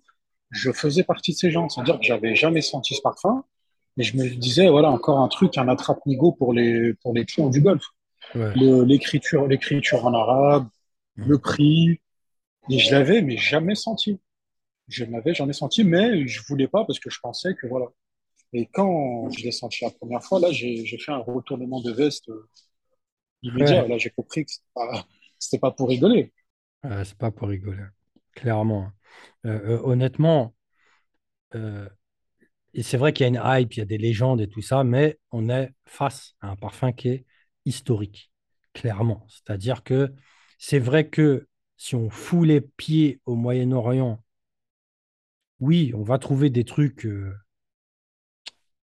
je faisais partie de ces gens. C'est-à-dire que j'avais jamais senti ce parfum, mais je me disais, voilà, encore un truc, un attrape-nigo pour les, pour les clients du golf. Ouais. L'écriture, l'écriture en arabe. Le prix, et je l'avais, mais jamais senti. Je l'avais jamais senti, mais je voulais pas parce que je pensais que voilà. Et quand je l'ai senti la première fois, là, j'ai fait un retournement de veste euh, immédiat. Ouais. Là, j'ai compris que c'était pas, pas pour rigoler. Ouais, c'est pas pour rigoler, clairement. Euh, euh, honnêtement, euh, c'est vrai qu'il y a une hype, il y a des légendes et tout ça, mais on est face à un parfum qui est historique, clairement. C'est-à-dire que c'est vrai que si on fout les pieds au Moyen-Orient, oui, on va trouver des trucs euh,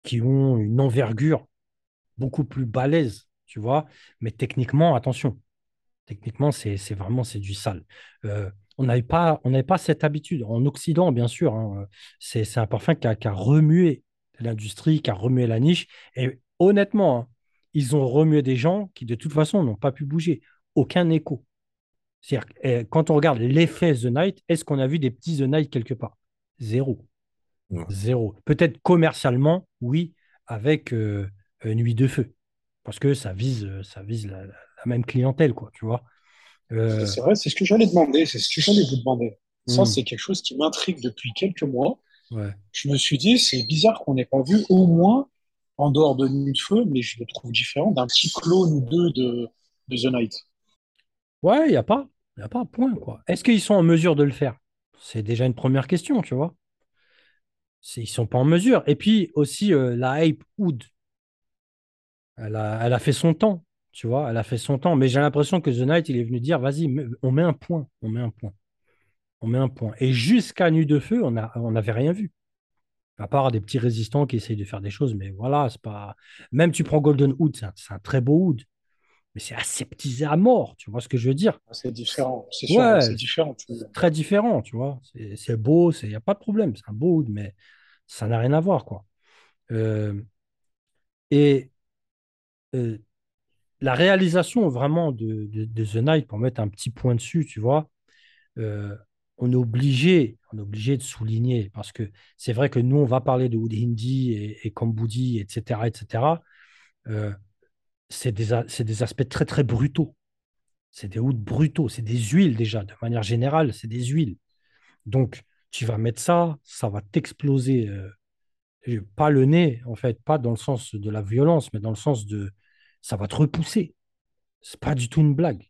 qui ont une envergure beaucoup plus balèze, tu vois, mais techniquement, attention. Techniquement, c'est vraiment c'est du sale. Euh, on n'avait pas, cette habitude. En Occident, bien sûr, hein, c'est un parfum qui a, qui a remué l'industrie, qui a remué la niche. Et honnêtement, hein, ils ont remué des gens qui, de toute façon, n'ont pas pu bouger. Aucun écho. C'est-à-dire, euh, quand on regarde l'effet The Night, est-ce qu'on a vu des petits The Night quelque part? Zéro. Ouais. Zéro. Peut-être commercialement, oui, avec euh, euh, Nuit de Feu. Parce que ça vise, euh, ça vise la, même clientèle, quoi, tu vois. Euh, C'est vrai, c'est ce que j'allais demander, c'est ce que j'allais vous demander. Ça, Mm. c'est quelque chose qui m'intrigue depuis quelques mois. ouais. Je me suis dit, c'est bizarre qu'on n'ait pas vu au moins, en dehors de Nuit de Feu, mais je le trouve différent, d'un petit clone ou deux de, de The Night. Ouais, il n'y a pas. Il a pas point, quoi. Est-ce qu'ils sont en mesure de le faire? C'est déjà une première question, tu vois. Ils sont pas en mesure. Et puis aussi, euh, la hype Oud, elle a, fait son temps, tu vois. Elle a fait son temps. Mais j'ai l'impression que The Night, il est venu dire, vas-y, on met un point. On met un point. On met un point. Et jusqu'à Nuit de Feu, on n'avait rien vu. À part des petits résistants qui essayent de faire des choses. Mais voilà, c'est pas. Même tu prends Golden Oud, c'est un, un très beau Oud. Mais c'est aseptisé à mort. Tu vois ce que je veux dire? C'est différent, c'est sûr, Ouais, c'est différent. très différent, tu vois. C'est c'est beau, il n'y a pas de problème, c'est un beau oud, mais ça n'a rien à voir, quoi. Euh, et euh, la réalisation vraiment de, de- de The Night, pour mettre un petit point dessus, tu vois, euh, on est obligé, on est obligé de souligner, parce que c'est vrai que nous, on va parler de Oud Hindi et, et Kamboudi, etc., etc. C'est des, des aspects très, très brutaux. C'est des ouds brutaux, c'est des huiles déjà, de manière générale, c'est des huiles. Donc, tu vas mettre ça, ça va t'exploser, euh, pas le nez, en fait, pas dans le sens de la violence, mais dans le sens de ça va te repousser. C'est pas du tout une blague.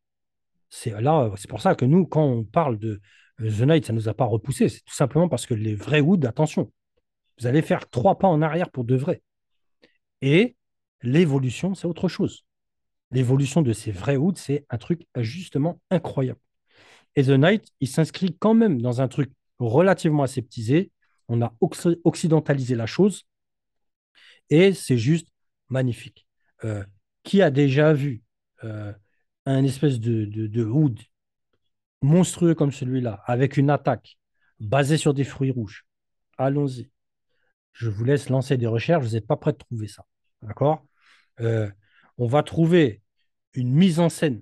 C'est là, c'est pour ça que nous, quand on parle de euh, The Night, ça nous a pas repoussé. C'est tout simplement parce que les vrais woods, attention, vous allez faire trois pas en arrière pour de vrai. Et l'évolution, c'est autre chose. L'évolution de ces vrais woods, c'est un truc justement incroyable. Et The Night, il s'inscrit quand même dans un truc relativement aseptisé. On a occidentalisé la chose et c'est juste magnifique. Euh, qui a déjà vu euh, un espèce de, de, oud monstrueux comme celui-là, avec une attaque basée sur des fruits rouges? Allons-y. Je vous laisse lancer des recherches, vous n'êtes pas prêt de trouver ça. D'accord? Euh, On va trouver une mise en scène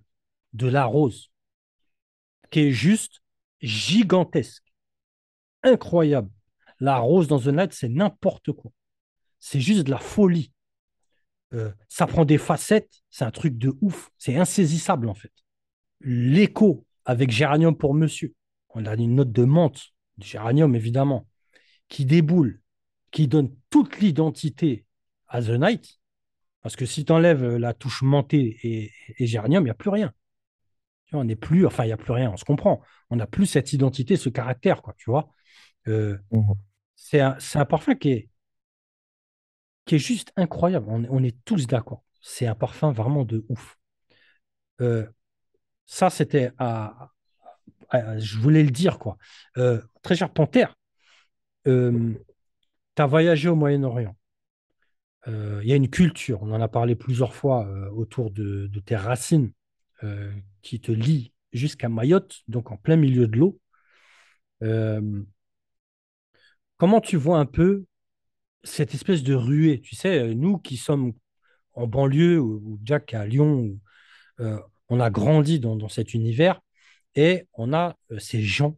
de la rose qui est juste gigantesque, incroyable. La rose dans The Night, c'est n'importe quoi. C'est juste de la folie. Euh, ça prend des facettes, c'est un truc de ouf, c'est insaisissable en fait. L'écho avec Géranium pour Monsieur, on a une note de menthe, de Géranium évidemment, qui déboule, qui donne toute l'identité à The Night, parce que si tu enlèves la touche mentée et, et Géranium, il n'y a plus rien. Tu vois, on n'est plus, enfin, il n'y a plus rien, on se comprend. On n'a plus cette identité, ce caractère, quoi, tu vois. Euh, Mhm. c'est un, parfum qui est, qui est juste incroyable. On, on est tous d'accord. C'est un parfum vraiment de ouf. Euh, ça, c'était à, à- Je voulais le dire, quoi. Euh, très cher Panthère, tu as voyagé au Moyen-Orient. Il y a une culture, on en a parlé plusieurs fois autour de, tes racines qui te lient jusqu'à Mayotte, donc en plein milieu de l'eau. Comment tu vois un peu cette espèce de ruée? Tu sais, nous qui sommes en banlieue ou, Jack à Lyon, on a grandi dans, cet univers et on a ces gens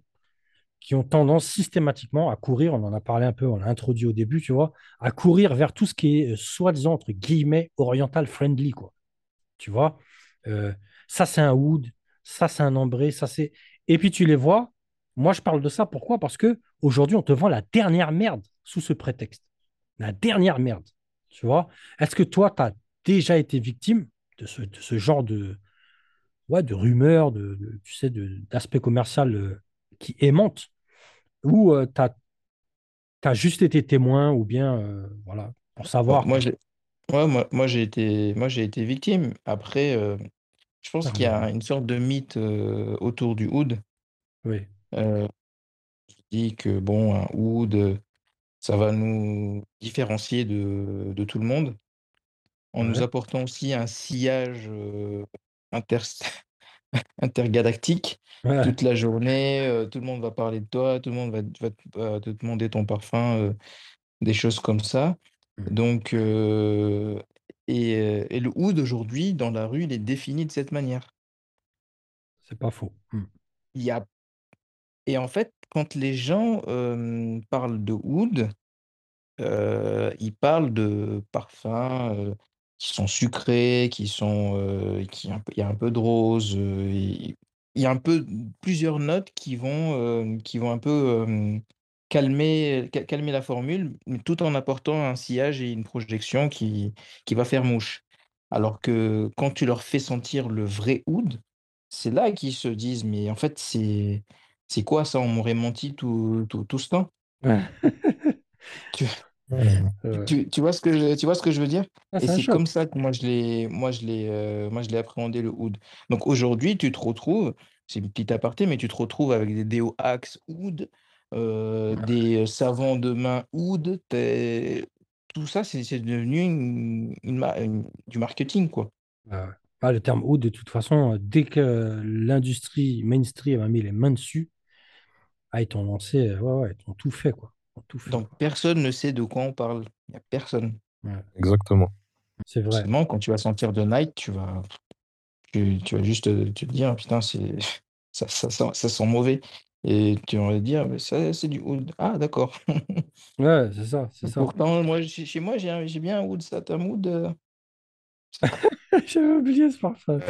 qui ont tendance systématiquement à courir, on en a parlé un peu, on l'a introduit au début, tu vois, à courir vers tout ce qui est euh, soi-disant, entre guillemets, oriental friendly, quoi. Tu vois, Euh, ça c'est un oud, ça c'est un ambré, ça c'est. Et puis tu les vois, moi je parle de ça, pourquoi? Parce que aujourd'hui on te vend la dernière merde sous ce prétexte. La dernière merde, tu vois. Est-ce que toi, tu as déjà été victime de ce, genre de, ouais, de rumeurs, de, tu sais, d'aspect commercial euh, qui aimantent, ou tu as, juste été témoin, ou bien, euh, voilà, pour savoir, moi, j'ai ouais, moi, moi, j'ai été, moi, j'ai été victime. Après, euh, je pense qu'il y a une sorte de mythe euh, autour du oud. Oui, Euh, qui dit que bon, un oud, euh, ça va nous différencier de, de tout le monde, en nous apportant aussi un sillage euh, inter- intergalactique ouais. toute la journée. euh, tout le monde va parler de toi, tout le monde va, va te va te demander ton parfum, euh, des choses comme ça. Hmm. Donc, euh, et, euh, et le oud aujourd'hui, dans la rue, il est défini de cette manière. C'est pas faux. Hmm. Il y a... Et en fait, quand les gens euh, parlent de oud, euh, ils parlent de parfums euh, qui sont sucrés, qui sont, euh, qui il y a un peu de rose, il y a un peu plusieurs notes qui vont, qui vont un peu calmer, ca- calmer la formule, tout en apportant un sillage et une projection qui, qui va faire mouche. Alors que quand tu leur fais sentir le vrai oud, c'est là qu'ils se disent, mais en fait, c'est, c'est quoi ça? On m'aurait menti tout, tout, tout ce temps. Ouais. Tu. Euh, tu, tu vois ce que je, tu vois ce que je veux dire? ah, Et c'est comme ça que moi je l'ai moi je l'ai euh, moi je l'ai appréhendé le oud. Donc aujourd'hui, tu te retrouves, c'est une petite aparté, mais tu te retrouves avec des déos Axe oud, euh, des savons de main oud, tout ça c'est c'est devenu une, une ma- une- du marketing quoi. Ah ouais. Ah, le terme oud, de toute façon, dès que l'industrie mainstream a mis les mains dessus, ah, ils t'ont lancé, ouais, ouais, ils t'ont tout fait, quoi. Tout Donc personne ne sait de quoi on parle. Il n'y a personne. Ouais, Exactement. c'est vrai. Seulement quand tu vas sentir de Night, tu vas tu, tu vas juste te, te dire, putain, c'est, ça, ça, sent, ça sent mauvais. Et tu vas te dire, mais ça, c'est du oud. Ah, d'accord. Ouais, c'est ça, c'est ça. Pourtant, moi, chez, chez moi, j'ai bien un oud satin oud. euh, J'avais oublié ce parfum.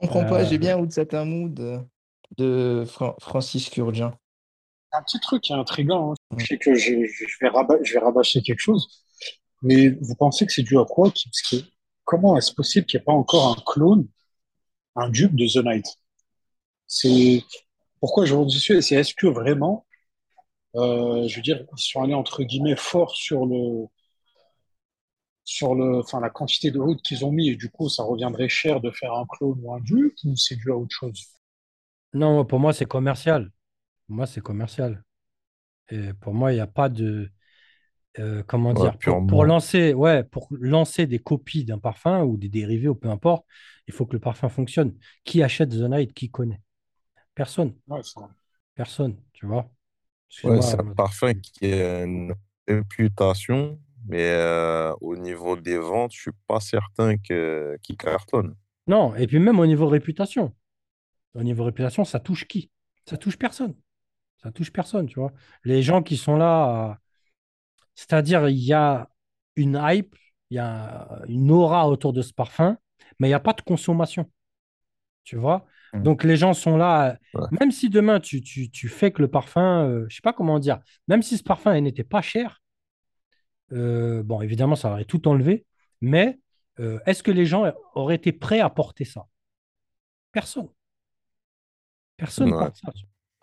Je comprends pas, j'ai Euh, bien un oud satin mood euh, de Fran- Francis Kurkdjian. Un petit truc qui est intriguant, hein. Je sais que je, je vais rabat- je vais rabâcher quelque chose, mais vous pensez que c'est dû à quoi? Qui- parce que comment est-ce possible qu'il n'y ait pas encore un clone, un dupe de The Knight? C'est pourquoi je vous dis ça, c'est est-ce que vraiment, euh, je veux dire, ils sont allés entre guillemets fort sur le, sur le, enfin la quantité de route qu'ils ont mis et du coup ça reviendrait cher de faire un clone ou un dupe ou c'est dû à autre chose? Non, pour moi, c'est commercial. Moi, c'est commercial. Et pour moi, il n'y a pas de. euh, comment Ouais, dire? Pour, lancer, ouais, pour lancer des copies d'un parfum ou des dérivés ou peu importe, il faut que le parfum fonctionne. Qui achète The Night? Qui connaît? Personne. Ouais, Personne, tu vois? Ouais, c'est un parfum qui a une réputation, mais euh, au niveau des ventes, je suis pas certain que qu'il cartonne. Non, et puis même au niveau réputation. Au niveau réputation, ça touche qui? Ça touche personne. Ça touche personne, tu vois. Les gens qui sont là, euh, c'est-à-dire, il y a une hype, il y a une aura autour de ce parfum, mais il n'y a pas de consommation, tu vois. Mm. Donc les gens sont là, Ouais. même si demain tu, tu, tu fais que le parfum, euh, je sais pas comment dire, même si ce parfum n'était pas cher, euh, bon, évidemment, ça aurait tout enlevé, mais euh, est-ce que les gens auraient été prêts à porter ça? Personne. Personne Ouais. porte ça.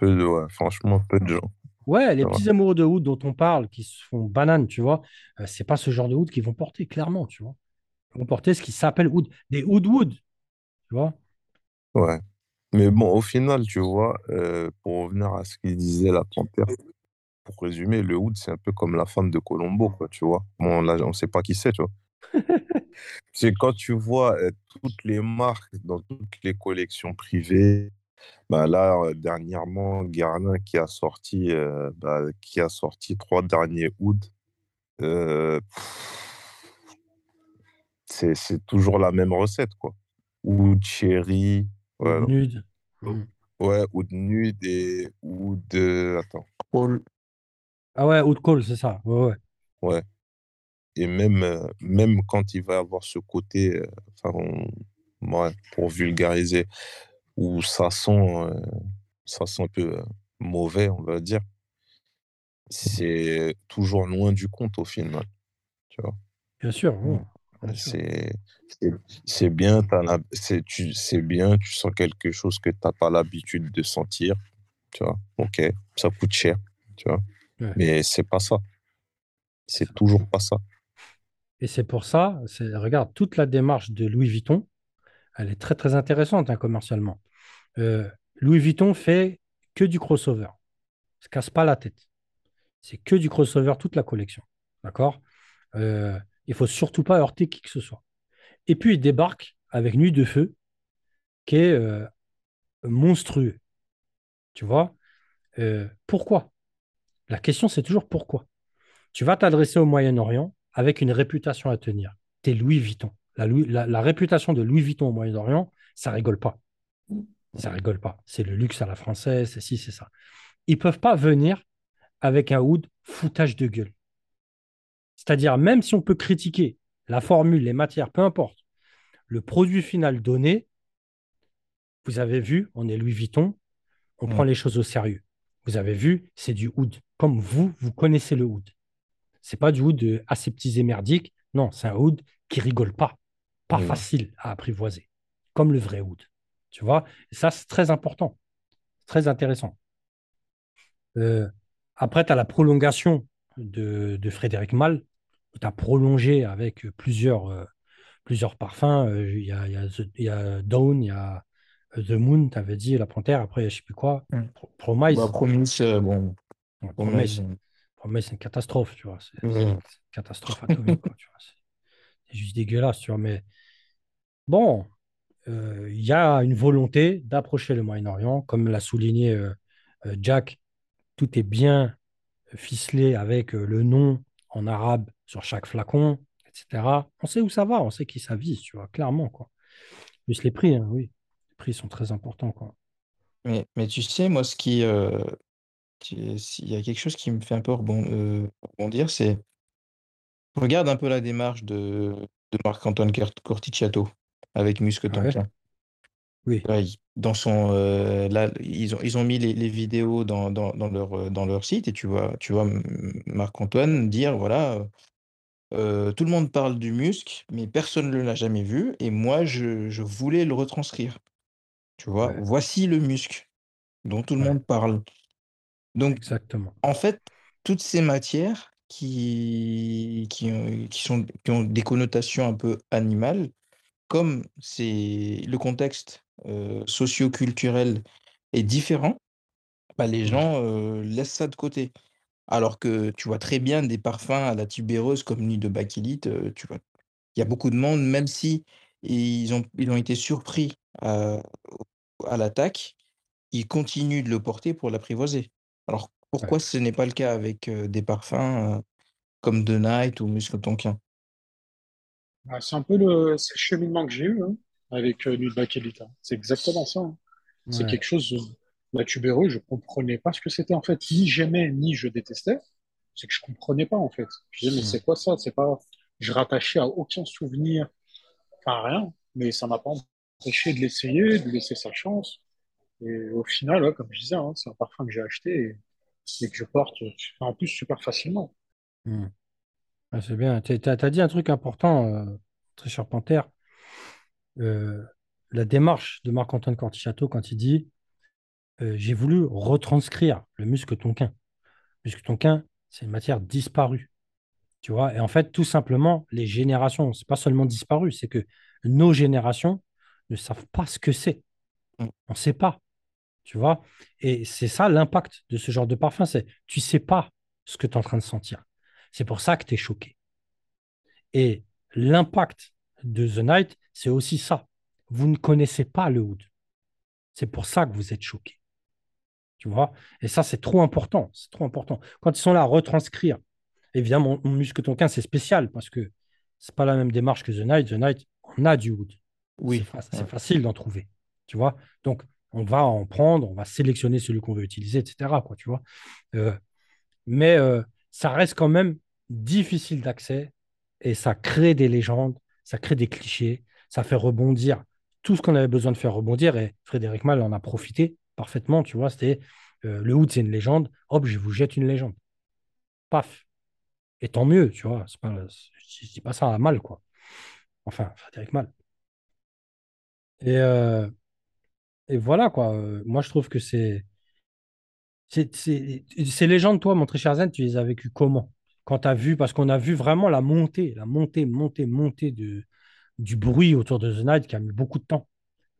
Peu de, ouais, franchement, peu de gens. Ouais, les petits amoureux de oud dont on parle, qui se font banane, tu vois, euh, c'est pas ce genre de oud qu'ils vont porter, clairement, tu vois. Ils vont porter ce qui s'appelle oud, des oud wood, tu vois. Ouais. Mais bon, au final, tu vois, euh, pour revenir à ce qu'il disait la panthère, pour résumer, le oud, c'est un peu comme la femme de Colombo, quoi, tu vois. Bon, là, on sait pas qui c'est, tu vois. C'est quand tu vois euh, toutes les marques dans toutes les collections privées, bah là, euh, dernièrement, Guerlain qui a sorti, euh, bah, qui a sorti trois derniers ouds, euh, c'est, c'est toujours la même recette, quoi. Oud cherry, ouais, Oud nude. Mm. ouais, oud nude et oud, euh, attends, Paul, Ah ouais, oud call, c'est ça. Ouais, ouais. ouais. Et même, euh, même quand il va avoir ce côté, enfin, on- ouais, pour vulgariser, où ça sent, euh, ça sent un peu euh, mauvais, on va dire, c'est toujours loin du compte au final, tu vois. Bien sûr. bien sûr. C'est, bien, c'est, bien, tu sens quelque chose que tu n'as pas l'habitude de sentir, tu vois. Ok, ça coûte cher, tu vois. Ouais. Mais c'est pas ça. C'est toujours pas ça. Et c'est pour ça, regarde, toute la démarche de Louis Vuitton, elle est très, très intéressante hein, commercialement. Euh, Louis Vuitton fait que du crossover. Se casse pas la tête. C'est que du crossover, toute la collection. D'accord? Euh, Il faut surtout pas heurter qui que ce soit. Et puis, il débarque avec Nuit de Feu, qui est euh, monstrueux. Tu vois? Euh, Pourquoi? La question, c'est toujours pourquoi? Tu vas t'adresser au Moyen-Orient avec une réputation à tenir. Tu es Louis Vuitton. La, Louis- la- la réputation de Louis Vuitton au Moyen-Orient, ça rigole pas. Ça rigole pas. C'est le luxe à la française, c'est ci, c'est ça. Ils peuvent pas venir avec un hood foutage de gueule. C'est-à-dire, même si on peut critiquer la formule, les matières, peu importe, le produit final donné, vous avez vu, on est Louis Vuitton, on Mm. prend les choses au sérieux. Vous avez vu, c'est du hood. Comme vous, vous connaissez le hood. C'est pas du hood aseptisé merdique. Non, c'est un hood qui rigole pas. Pas Mm. facile à apprivoiser. Comme le vrai hood. Tu vois Et ça, c'est très important. Très intéressant. Euh, après, tu as la prolongation de, de Frédéric Malle. Tu as prolongé avec plusieurs, euh, plusieurs parfums. Euh, Il y, a, il y a The- il y a Dawn, il y a euh, The Moon, tu avais dit, la panthère. Après, je sais plus quoi. Mm. Pro- Promise. bah, Promise, euh, bon, Ouais, Promise, Promise, c'est une catastrophe, tu vois. C'est Ouais. une catastrophe atomique, quoi, tu vois. C'est c'est juste dégueulasse, tu vois. Mais bon, euh, il y a une volonté d'approcher le Moyen-Orient. Comme l'a souligné euh, euh, Jack, tout est bien ficelé avec le nom en arabe sur chaque flacon, etc. On sait où ça va, on sait qui ça vise, tu vois, clairement, quoi. Plus les prix, hein, oui. Les prix sont très importants. Mais, tu sais, moi, ce qui, y a quelque chose qui me fait un peu rebon- rebondir, c'est regarde un peu la démarche de, Marc-Antoine Cort- Avec Ouais. Oui, Ouais, il- dans son, euh, là, ils ont, ils ont mis les, les vidéos dans, dans, dans leur, euh, dans leur site et tu vois, tu vois Marc-Antoine dire, voilà, euh, tout le monde parle du musc, mais personne ne l'a jamais vu et moi, je, je voulais le retranscrire. Tu vois, ouais, voici le musc dont tout le ouais, monde parle. Donc, exactement. en fait, toutes ces matières qui, qui, qui sont, qui ont des connotations un peu animales, comme c'est le contexte euh, socio-culturel est différent, bah, les Ouais, gens euh, laissent ça de côté. Alors que tu vois très bien des parfums à la tubéreuse comme Nuit de Bakélite, euh, tu vois, il y a beaucoup de monde, même si ils ont, ils ont été surpris à, à l'attaque, ils continuent de le porter pour l'apprivoiser. Alors ouais. pourquoi ce n'est pas le cas avec des parfums comme The Night ou Muscle Tonkin? Ouais, c'est un peu le, le cheminement que j'ai eu hein, avec euh, hein. C'est exactement ça. hein. C'est quelque chose, euh, la tubéreuse, je comprenais pas ce que c'était en fait. Ni j'aimais, ni je détestais. C'est que je comprenais pas en fait. Je disais, mais ouais, c'est quoi ça? C'est pas, je rattachais à aucun souvenir, enfin rien. Mais ça m'a pas empêché de l'essayer, de laisser sa chance. Et au final, ouais, comme je disais, hein, c'est un parfum que j'ai acheté et, et que je porte euh, en plus super facilement. Hmm. Ouais, c'est bien. Tu as, dit un truc important, euh, très cher Panthère. Euh, la démarche de Marc-Antoine Cortichato quand il dit euh, J'ai voulu retranscrire le muscle tonquin. Le muscle tonquin, c'est une matière disparue. Tu vois, et en fait, tout simplement, les générations, c'est pas seulement disparu, c'est que nos générations ne savent pas ce que c'est. Mm. On ne sait pas. Tu vois Et c'est ça l'impact de ce genre de parfum, c'est tu sais pas ce que tu es en train de sentir. C'est pour ça que tu es choqué. Et l'impact de The Night, c'est aussi ça. Vous ne connaissez pas le oud. C'est pour ça que vous êtes choqué. Tu vois? Et ça, c'est trop important. C'est trop important. Quand ils sont là à retranscrire, évidemment, mon, muscle tonquin, c'est spécial parce que c'est pas la même démarche que The Night. The Night, on a du oud. Oui. C'est fa- c'est facile d'en trouver. Tu vois? Donc, on va en prendre, on va sélectionner celui qu'on veut utiliser, etc. Quoi, tu vois? Euh, mais euh, ça reste quand même difficile d'accès et ça crée des légendes, ça crée des clichés, ça fait rebondir tout ce qu'on avait besoin de faire rebondir et Frédéric Mal en a profité parfaitement, tu vois, c'était euh, le Hood, c'est une légende, hop, je vous jette une légende. Paf. Et tant mieux, tu vois, pas, je dis pas ça à mal, quoi. Enfin, Frédéric Mal. Et, euh, et voilà, quoi. Euh, Moi, je trouve que c'est. Ces légendes, toi, mon très cher Zen, tu les as vécues comment? Quand tu as vu, parce qu'on a vu vraiment la montée, la montée, montée, montée de, du bruit autour de The Night qui a mis beaucoup de temps.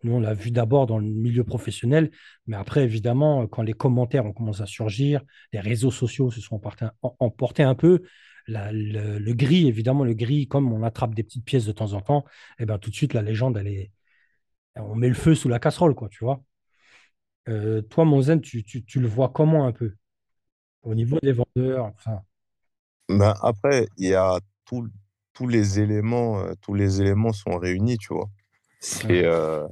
Nous, on l'a vu d'abord dans le milieu professionnel, mais après, évidemment, quand les commentaires ont commencé à surgir, les réseaux sociaux se sont emportés, em- emportés un peu. Le, gris, évidemment, le gris, comme on attrape des petites pièces de temps en temps, et ben tout de suite, la légende, elle est, on met le feu sous la casserole, quoi, tu vois. Euh, toi, mon zen, tu, tu- tu le vois comment un peu? Au niveau des vendeurs enfin, Ben, après, il y a tout- tous les éléments, euh, tous les éléments sont réunis, tu vois. C'est euh,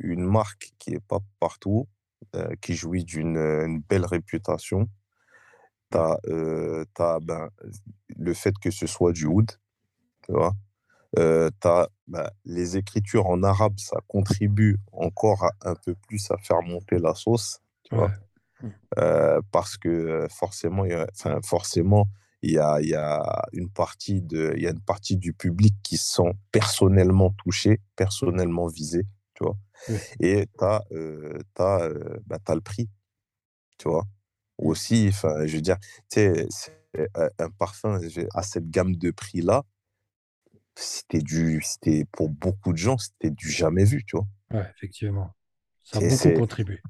une marque qui est pas partout, euh, qui jouit d'une une belle réputation. Tu as, ben, le fait que ce soit du oud, tu vois. Euh, ben, les écritures en arabe, ça contribue encore à- un peu plus à faire monter la sauce, tu vois. Euh, parce que euh, forcément, il y a, enfin, forcément, il y a, il y a une partie de, il y a une partie du public qui se sent personnellement touché, personnellement visé, tu vois. Et tu as, le prix, tu vois. Aussi, enfin, je veux dire, tu sais, un, parfum à cette gamme de prix-là, c'était du, c'était pour beaucoup de gens, c'était du jamais vu, tu vois. Ouais, effectivement. Ça a beaucoup contribué.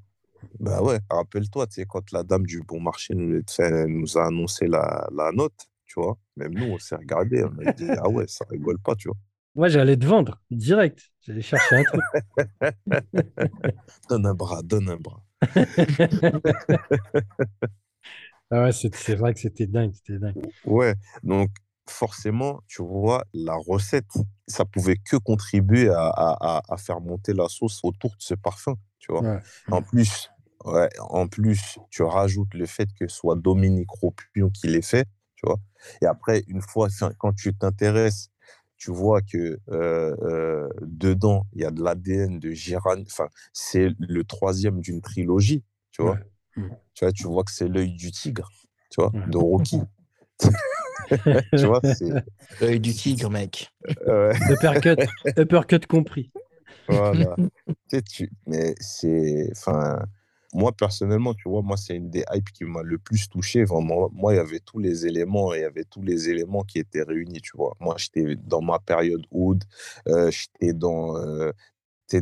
Bah ouais, rappelle-toi, tu sais, quand la dame du bon marché nous, nous a annoncé la, la note, tu vois, même nous, on s'est regardé, on a dit, ah ouais, ça rigole pas, tu vois. Moi, j'allais te vendre direct. J'allais chercher un truc. Donne un bras, donne un bras. Ah ouais, c'est vrai que c'était dingue, c'était dingue. Ouais, donc forcément, tu vois, la recette, ça pouvait que contribuer à, à- à- à faire monter la sauce autour de ce parfum, tu vois. Ouais. En plus, ouais, en plus, tu rajoutes le fait que ce soit Dominique Ropion qui l'ait fait, tu vois. Et après, une fois, quand tu t'intéresses, tu vois que euh, euh, dedans, il y a de l'ADN de. Enfin, c'est le troisième d'une trilogie, tu vois. Ouais. Mm. Tu vois, tu vois que c'est l'œil du tigre, tu vois, de Rocky. tu vois, c'est Œil du tigre, mec. euh, Uppercut, uppercut compris. voilà. tu mais c'est, enfin, moi personnellement, tu vois, moi c'est une des hypes qui m'a le plus touché. Vraiment, moi, il y avait tous les éléments, il y avait tous les éléments qui étaient réunis, tu vois. Moi, j'étais dans ma période Oud, euh, j'étais dans, euh,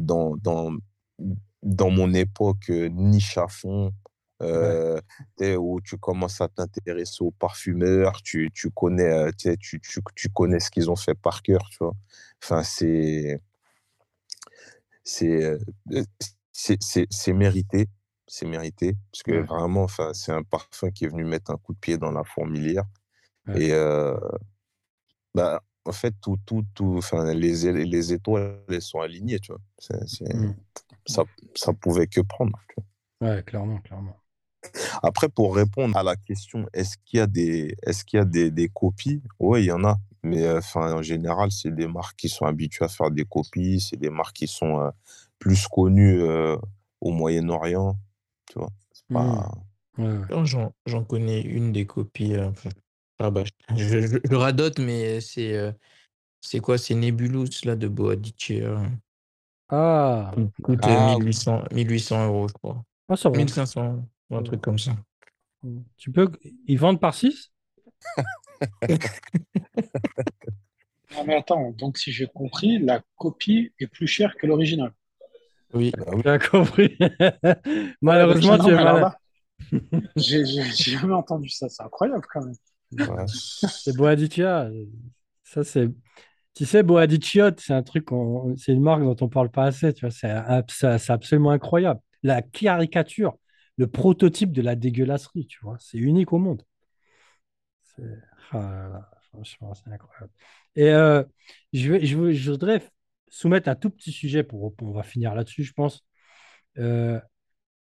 dans, dans, dans mon époque euh, niche à fond. Euh, où tu commences à t'intéresser aux parfumeurs, tu, tu connais, euh, tu, tu, tu connais ce qu'ils ont fait par cœur, tu vois. Enfin, c'est, c'est, euh, c'est, c'est mérité, c'est mérité, parce que Ouais. vraiment, enfin, c'est un parfum qui est venu mettre un coup de pied dans la fourmilière. Ouais. Et euh, bah, en fait, tout, tout, tout, enfin, les, les étoiles, elles sont alignées, tu vois. C'est, c'est- Mm. ça, ça pouvait que prendre. tu vois. Ouais, clairement, clairement. Après, pour répondre à la question, est-ce qu'il y a des, est-ce qu'il y a des, des copies? Oui, il y en a. Mais euh, enfin, en général, c'est des marques qui sont habituées à faire des copies. C'est des marques qui sont euh, plus connues euh, au Moyen-Orient. Tu vois? C'est pas... Ouais, ouais. Non, J'en j'en connais une des copies. euh, ah bah, je, je- je radote, mais c'est euh, c'est quoi? C'est Nebulous là de Boadice. euh. Ah, Il coûte Ah, oui. 1800, 1800 euros, je crois. ah, ça va. 1500, ou un truc comme ça. Tu peux... Ils vendent par 6? Ah, mais attends, donc si j'ai compris, la copie est plus chère que l'original. Oui, bah oui. Tu as compris. Malheureusement, tu non, es malade. j'ai jamais entendu ça, c'est incroyable quand même. Ouais. C'est Boadicea. Ça, c'est. Tu sais, Boadicea, c'est un truc, c'est une marque dont on parle pas assez. Tu vois, c'est ab- c'est- c'est absolument incroyable. La caricature, le prototype de la dégueulasserie, tu vois, c'est unique au monde. Ah franchement, c'est incroyable. Et euh, je vais, je voudrais soumettre un tout petit sujet pour, on va finir là-dessus, je pense. Euh,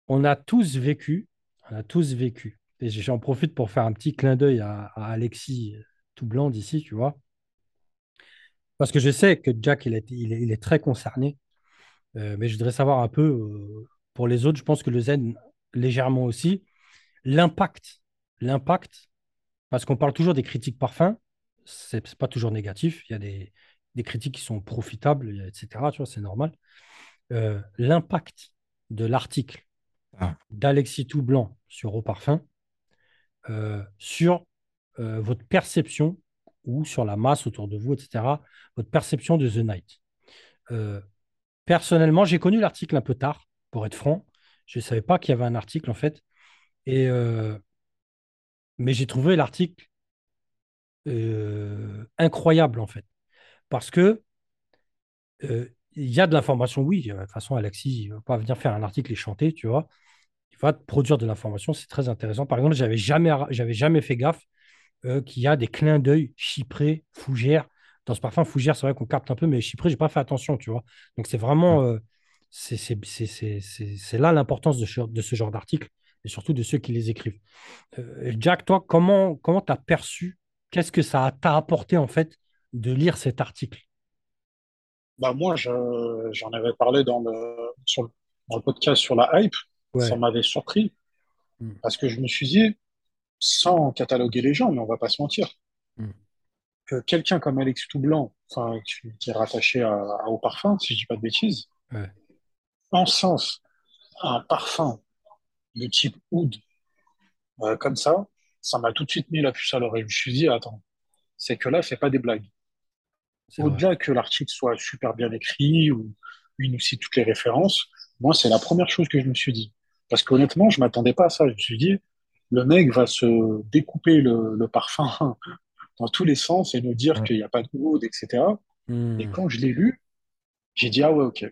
on a tous vécu, on a tous vécu, et j'en profite pour faire un petit clin d'œil à, Alexis euh, tout blanc d'ici, tu vois, parce que je sais que Jack, il est, il est, très concerné, mais je voudrais savoir un peu, pour les autres, je pense que le Zen, légèrement aussi, l'impact, l'impact, parce qu'on parle toujours des critiques parfums, c'est pas toujours négatif, il y a des, des critiques qui sont profitables, etc., tu vois, c'est normal. Euh, l'impact de l'article Ah. d'Alexis Tout Blanc sur Eau Parfum euh, sur euh, votre perception ou sur la masse autour de vous, etc., votre perception de The Night. Personnellement, j'ai connu l'article un peu tard, pour être franc. Je ne savais pas qu'il y avait un article, en fait. Et, euh, mais j'ai trouvé l'article euh, incroyable, en fait. Parce que euh, il y a de l'information, oui. De toute façon, Alexis, il ne va pas venir faire un article et chanter, tu vois. Il va produire de l'information, c'est très intéressant. Par exemple, j'avais jamais, j'avais jamais fait gaffe qu'il y a des clins d'œil chyprés, fougères. Dans ce parfum fougère, c'est vrai qu'on capte un peu, mais chypré, j'ai pas fait attention, tu vois. Donc c'est vraiment, euh, c'est là l'importance de, ce- de ce genre d'articles et surtout de ceux qui les écrivent. Euh, Jack, toi, comment comment t'as perçu, qu'est-ce que ça t'a apporté en fait de lire cet article? Bah moi, je- j'en avais parlé dans le, sur le, dans le podcast sur la hype. Ça m'avait surpris Mm. parce que je me suis dit, sans cataloguer les gens, mais on va pas se mentir, Mm. que quelqu'un comme Alex Toublanc, qui, qui est rattaché à, à Au Parfum, si je dis pas de bêtises, Ouais. Encense un parfum de type oud euh, comme ça, ça m'a tout de suite mis la puce à l'oreille. Je me suis dit, attends, c'est que là, c'est pas des blagues. Vrai. Au-delà que l'article soit super bien écrit ou il nous cite toutes les références, moi, c'est la première chose que je me suis dit. Parce qu'honnêtement, je m'attendais pas à ça. Je me suis dit, le mec va se découper le, le parfum dans tous les sens et nous dire Ouais. qu'il n'y a pas de oud, etc. Et Mm. quand je l'ai lu, j'ai dit, ah ouais, ok.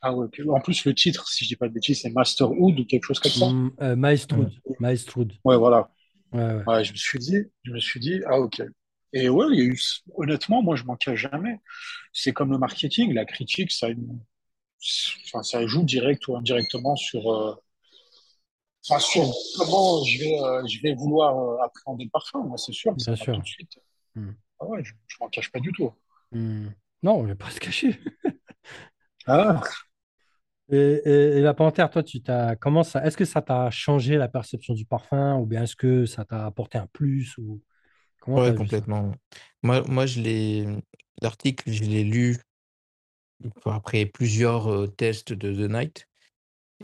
Ah ouais. En plus, le titre, si je dis pas de bêtises, c'est Master Oud ou quelque chose comme ça. Mm, euh. Ouais, voilà. Ouais, ouais. Ouais, je me suis dit, je me suis dit, ah ok. Et ouais, il y a eu, honnêtement, moi, je m'en cache jamais. C'est comme le marketing, la critique, ça, a une- enfin, ça joue direct ou indirectement sur, euh, enfin, sur comment je vais, euh, je vais vouloir euh, appréhender le parfum. Moi, c'est sûr, Bien sûr. tout de suite. Mm. Ah ouais, je, je m'en cache pas du tout. Mm. Non, on ne va pas se cacher. Ah, Et, et- et la panthère, toi, tu t'as comment ça est-ce que ça t'a changé la perception du parfum ou bien est-ce que ça t'a apporté un plus ou comment ouais, complètement. Moi, moi je l'ai, l'article, je l'ai lu après plusieurs euh, tests de The Night.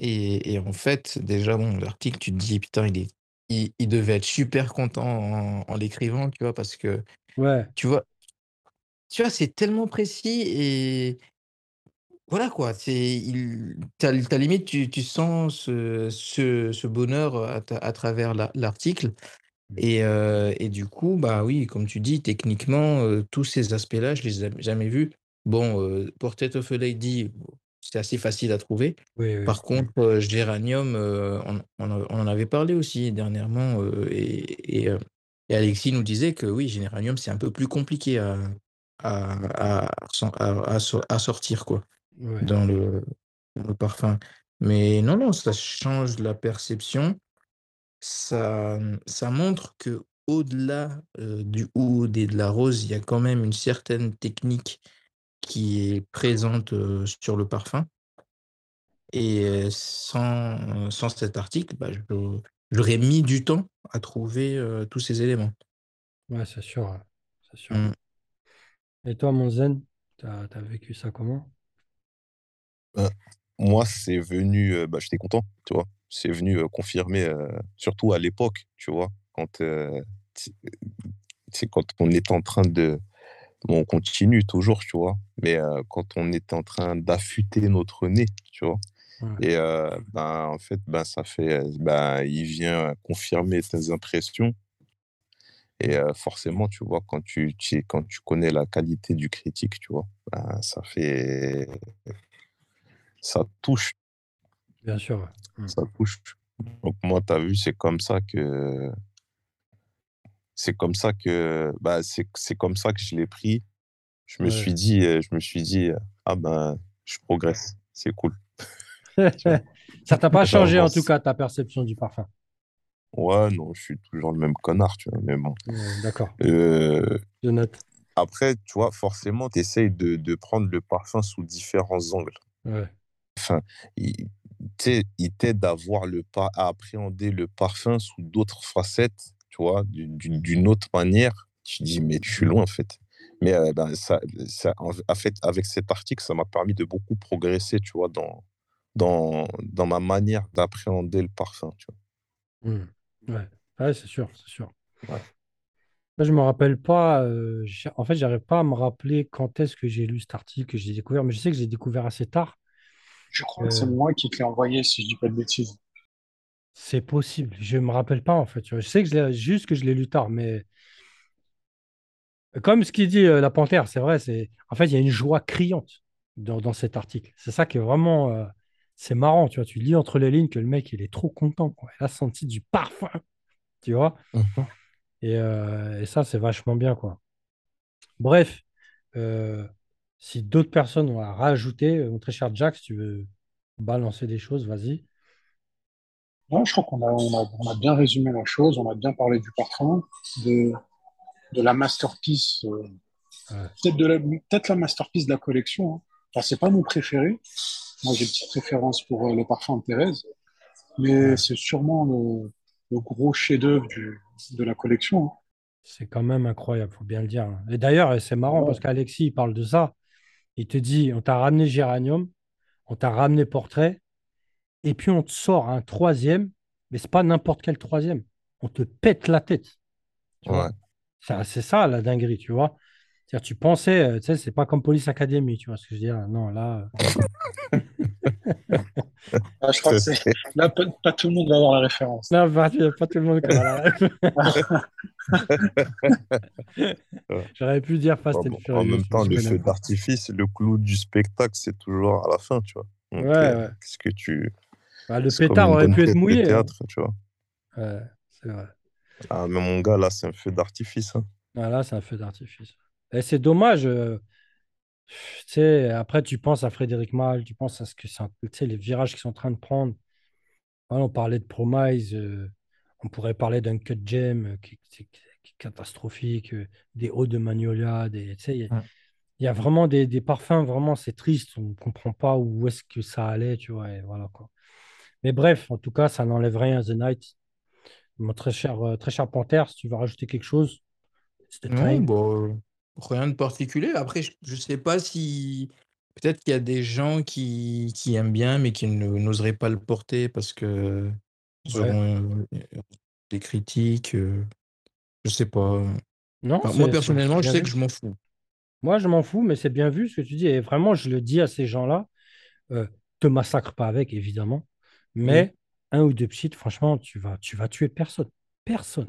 Et, et en fait, déjà, bon, l'article, tu te dis, putain, il est, il, il devait être super content en, en l'écrivant, tu vois, parce que, Ouais, tu vois, tu vois, c'est tellement précis et voilà, quoi. C'est, il, t'as, t'as limite, tu, tu sens ce, ce, ce bonheur à, ta- à travers la- l'article. Et, euh, et du coup, bah oui, comme tu dis, techniquement, tous ces aspects-là, je les ai jamais vus. Bon, Portrait of a Lady, c'est assez facile à trouver. oui, oui. Par contre, Géranium, on, on en on en avait parlé aussi dernièrement, et, et, et Alexis nous disait que oui, Géranium, c'est un peu plus compliqué à, à, à, à- à so- à sortir, quoi, Ouais. dans le, dans le parfum. Mais non, non, ça change la perception. Ça, ça montre que au-delà euh, du oud et de la rose, il y a quand même une certaine technique qui est présente euh, sur le parfum. Et euh, sans, sans cet article, bah, j'aurais mis du temps à trouver euh, tous ces éléments. Ouais, c'est sûr. C'est sûr. Mm. Et toi, mon zen, t'as, t'as vécu ça comment? Euh, moi, c'est venu, euh, bah, j'étais content, tu vois. C'est venu euh, confirmer, euh, surtout à l'époque, tu vois, quand, sais, quand on est en train de. Bon, on continue toujours, tu vois, mais quand on était en train d'affûter notre nez, tu vois, Ouais. et ben, en fait, ben, ça fait. Ben, il vient confirmer tes impressions. Et euh, forcément, tu vois, quand tu, tu, quand tu connais la qualité du critique, tu vois, ben, ça fait. Ça touche, Bien sûr. ouais. Mm. ça touche. Donc, moi, tu as vu, c'est comme ça que. C'est comme ça que. Bah, c'est c'est comme ça que je l'ai pris. Je me Ouais. suis dit, euh, je me suis dit, euh, ah ben, je progresse, c'est cool. Ça t'a pas changé en tout cas ta perception du parfum? Ouais, non, je suis toujours le même connard, tu vois, mais bon. Ouais, D'accord, Euh, je note. après, tu vois, forcément, tu essayes de, de prendre le parfum sous différents angles. Ouais. Enfin, il, t'aide à voir le à appréhender le parfum sous d'autres facettes, tu vois, d'une autre manière. Tu dis, mais je suis loin, en fait. Mais euh, ben, ça, ça, en en fait, avec cet article, ça m'a permis de beaucoup progresser, tu vois, dans, dans, dans ma manière d'appréhender le parfum, tu vois. Mm. Ouais, Ouais, c'est sûr, c'est sûr. Ouais. Je me rappelle pas. euh, en fait, j'arrive pas à me rappeler quand est-ce que j'ai lu cet article, que j'ai découvert, mais je sais que j'ai découvert assez tard. Je crois que c'est Euh, moi qui te l'ai envoyé, si je dis pas de bêtises. C'est possible. Je me rappelle pas en fait. Je sais que je l'ai- juste que je l'ai lu tard, mais comme ce qu'il dit euh, la panthère, c'est vrai. C'est en fait il y a une joie criante dans, dans cet article. C'est ça qui est vraiment euh, c'est marrant. Tu vois, tu lis entre les lignes que le mec il est trop content. Quoi. Il a senti du parfum. Tu vois. Et, euh, et ça c'est vachement bien quoi. Bref, euh, si d'autres personnes ont à rajouter, euh, mon très cher Jack, si tu veux balancer des choses, vas-y. Non, je crois qu'on a, on a, on a bien résumé la chose, on a bien parlé du parfum, de, de la masterpiece, euh, Ouais. peut-être de la, peut-être la masterpiece de la collection. Hein. Enfin, c'est pas mon préféré. Moi, j'ai une petite préférence pour euh, le parfum de Thérèse, mais Ouais. c'est sûrement le, le gros chef-d'œuvre de la collection. hein. C'est quand même incroyable, faut bien le dire. Et d'ailleurs, c'est marrant Ouais. parce qu'Alexis, il parle de ça. Il te dit, on t'a ramené Géranium, on t'a ramené Portrait, et puis on te sort un troisième, mais c'est pas n'importe quel troisième. On te pète la tête. Ouais. C'est ça la dinguerie, tu vois. C'est-à-dire, tu pensais, euh, tu sais, c'est pas comme Police Academy, tu vois ce que je veux dire? Non, là, euh, Ah, je crois que c'est, là, pas, pas tout le monde va avoir la référence. là, pas, pas tout le monde qui aura la- J'aurais pu dire Fast Bon, and bon, Furious. en même temps, le feu d'artifice, le clou du spectacle, c'est toujours à la fin, tu vois. Donc, Ouais, euh, ouais. qu'est-ce que tu. Bah, le pétard aurait pu être mouillé. hein. théâtre, tu vois. Ouais, c'est vrai. Ah, mais mon gars, là, c'est un feu d'artifice. hein. Ah, là, c'est un feu d'artifice. Et c'est dommage. euh, tu sais, après, tu penses à Frédéric Malle, tu penses à ce que c'est, un- tu sais, les virages qu'ils sont en train de prendre. Voilà, on parlait de Promise, euh, on pourrait parler d'un Cut Gem euh, qui, qui- qui est catastrophique, euh, des hauts de Magnolia, des, tu sais, il y, a- Ouais. il y a vraiment des, des parfums, vraiment, c'est triste, on ne comprend pas où est-ce que ça allait, tu vois, et voilà quoi. Mais bref, en tout cas, ça n'enlève rien à The Night. Mon très cher, euh, très cher Panthère, si tu veux rajouter quelque chose, Non, time. bon, euh, rien de particulier. Après, je ne sais pas si. Peut-être qu'il y a des gens qui, qui aiment bien, mais qui n'oseraient pas le porter parce que ils Ouais. auront euh, des critiques. euh, je sais pas. Non, Enfin, moi, personnellement, je sais vu. que je m'en fous. Moi, je m'en fous, mais c'est bien vu ce que tu dis. Et vraiment, je le dis à ces gens-là. Euh, te massacre pas avec, évidemment. Mais un ou deux pchits, franchement, tu vas, tu vas tuer personne. Personne.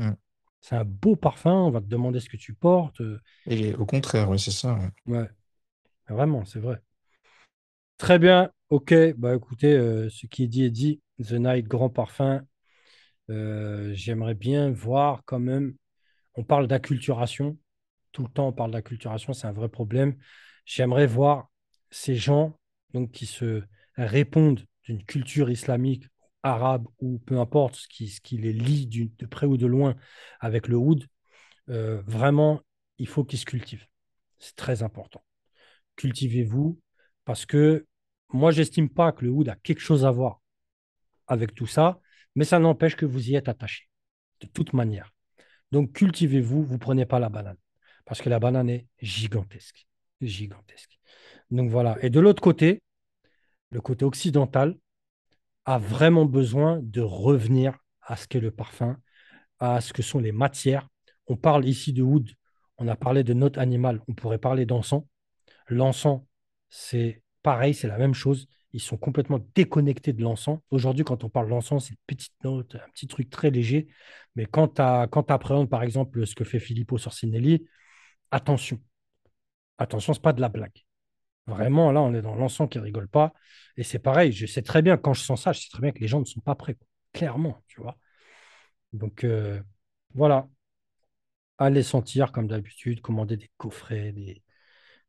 C'est un beau parfum. On va te demander ce que tu portes. euh, Et au contraire, oui, c'est ça. ouais. Ouais. Vraiment, c'est vrai. Très bien. OK. Bah, écoutez, euh, ce qui est dit est dit. The Night, grand parfum. Euh, j'aimerais bien voir quand même. On parle d'acculturation. Tout le temps, on parle d'acculturation. C'est un vrai problème. J'aimerais voir ces gens donc, qui se répondent d'une culture islamique, arabe ou peu importe ce qui, ce qui les lie de près ou de loin avec le oud. Euh, vraiment, il faut qu'ils se cultivent. C'est très important. Cultivez-vous parce que moi, j'estime pas que le oud a quelque chose à voir avec tout ça, mais ça n'empêche que vous y êtes attaché de toute manière. Donc, cultivez-vous, vous prenez pas la banane parce que la banane est gigantesque. Gigantesque. Donc voilà. Et de l'autre côté, le côté occidental, a vraiment besoin de revenir à ce qu'est le parfum, à ce que sont les matières. On parle ici de wood, on a parlé de note animale, on pourrait parler d'encens. L'encens, c'est pareil, c'est la même chose. Ils sont complètement déconnectés de l'encens. Aujourd'hui, quand on parle d'encens, c'est une petite note, un petit truc très léger. Mais quand tu appréhendes, par exemple, ce que fait Filippo Sorcinelli, attention. Attention, ce n'est pas de la blague. Vraiment, là, on est dans l'encens qui rigole pas. Et c'est pareil, je sais très bien, quand je sens ça, je sais très bien que les gens ne sont pas prêts. Clairement, tu vois. Donc, euh, voilà. Allez sentir, comme d'habitude, commander des coffrets, des,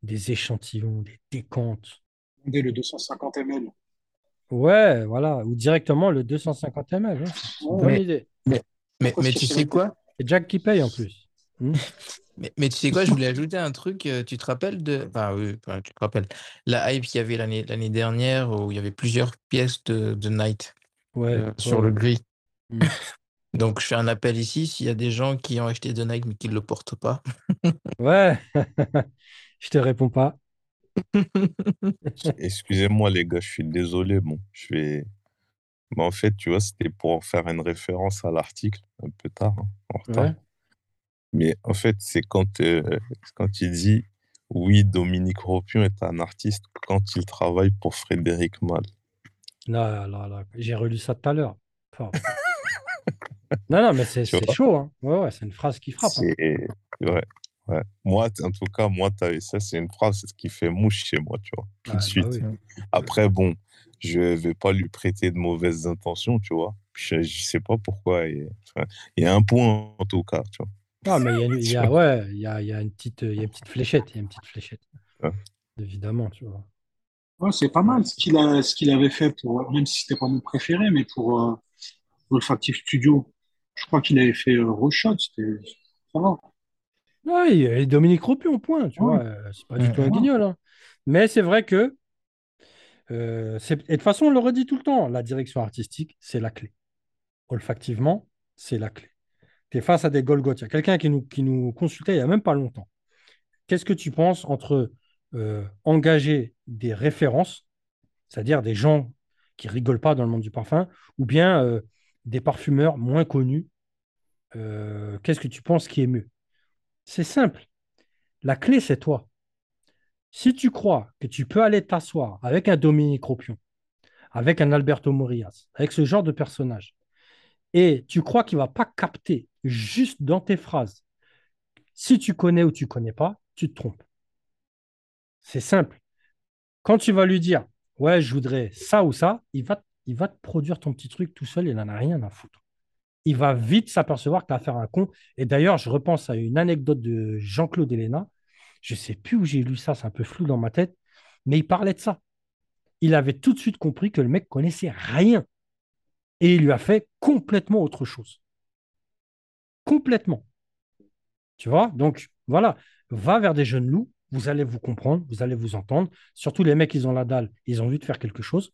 des échantillons, des décantes. Dès le 250 ml. Ouais, voilà. Ou directement le 250 ml. hein. C'est bonne Mais- idée. Mais, tu sais c'est- quoi? Et Jack qui paye en plus. Hmm? Mais, mais tu sais quoi, je voulais ajouter un truc. euh, Tu te rappelles de. Enfin, oui, enfin, tu te rappelles. La hype qu'il y avait l'année l'année dernière où il y avait plusieurs pièces de, de Night Ouais, euh, ouais, sur ouais. le gris. Mm. Donc, je fais un appel ici. S'il y a des gens qui ont acheté de Nike mais qui ne le portent pas, Ouais. Je te réponds pas. Excusez-moi, les gars, je suis désolé. Bon, je vais. Mais en fait, tu vois, c'était pour faire une référence à l'article, un peu tard, hein, en retard. Ouais. Mais en fait, c'est quand, euh, quand il dit oui, Dominique Ropion est un artiste quand il travaille pour Frédéric Mal. Là, là, là. J'ai relu ça tout à l'heure. Non, non, mais c'est chaud. Hein. Ouais, ouais, c'est une phrase qui frappe. hein. Ouais, ouais. Moi, en tout cas, moi, t'as- ça, c'est une phrase qui fait mouche chez moi, tu vois, tout de bah suite. oui. Après, bon, je vais pas lui prêter de mauvaises intentions, tu vois. Je, je sais pas pourquoi. enfin, Il y a un point, en tout cas, tu vois. Non, mais il y a, une- il y a- ouais, il y a, il y a une petite, il y a une petite fléchette. Il y a une petite fléchette. Ouais. Évidemment, tu vois. Ouais, c'est pas mal ce qu'il a, ce qu'il avait fait pour, même si c'était pas mon préféré, mais pour euh, Olfactive Studio. Je crois qu'il avait fait euh, Rochot, c'était, ça va. Ouais, et Dominique Ropion, point, tu Ouais. vois. euh, C'est pas du Ouais. tout un guignol. hein. Mais c'est vrai que, euh, et de toute façon, on le redit tout le temps, la direction artistique, c'est la clé. Olfactivement, c'est la clé. Tu es face à des Golgoth. Il y a quelqu'un qui nous, qui nous consultait il n'y a même pas longtemps. Qu'est-ce que tu penses entre euh, engager des références, c'est-à-dire des gens qui rigolent pas dans le monde du parfum, ou bien euh, des parfumeurs moins connus euh, Qu'est-ce que tu penses qui est mieux? C'est simple. La clé, c'est toi. Si tu crois que tu peux aller t'asseoir avec un Dominique Ropion, avec un Alberto Morillas, avec ce genre de personnage, et tu crois qu'il ne va pas capter juste dans tes phrases, si tu connais ou tu connais pas, tu te trompes. C'est simple. Quand tu vas lui dire, ouais, je voudrais ça ou ça, il va, te produire ton petit truc tout seul, il n'en a rien à foutre. Il va vite s'apercevoir que tu as affaire un con. Et d'ailleurs, je repense à une anecdote de Jean-Claude Héléna. Je ne sais plus où j'ai lu ça, c'est un peu flou dans ma tête, mais il parlait de ça. Il avait tout de suite compris que le mec connaissait rien. Et il lui a fait complètement autre chose. Complètement. Tu vois? Donc, voilà, va vers des jeunes loups, vous allez vous comprendre, vous allez vous entendre. Surtout les mecs, ils ont la dalle, ils ont envie de faire quelque chose.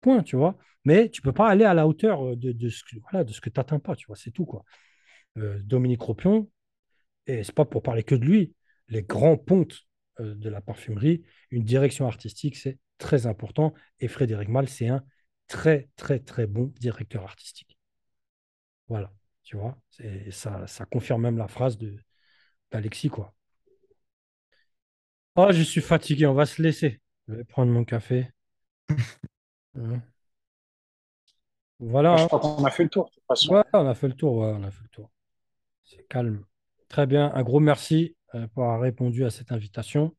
Point, tu vois. Mais tu peux pas aller à la hauteur euh, de, ce que, voilà, de pas, tu vois, c'est tout, quoi. Euh, Dominique Ropion, et c'est pas pour parler que de lui, les grands pontes euh, de la parfumerie, une direction artistique, c'est très important. Et Frédéric Mal, c'est un très, très, très bon directeur artistique. Voilà, tu vois, ça, ça confirme même la phrase de d'Alexis, quoi. Oh, je suis fatigué, on va se laisser. Je vais prendre mon café. Hein. Voilà. Je crois qu'on a fait le tour, de toute façon. Ouais, on a fait le tour, ouais, on a fait le tour. C'est calme. Très bien, un gros merci euh, pour avoir répondu à cette invitation.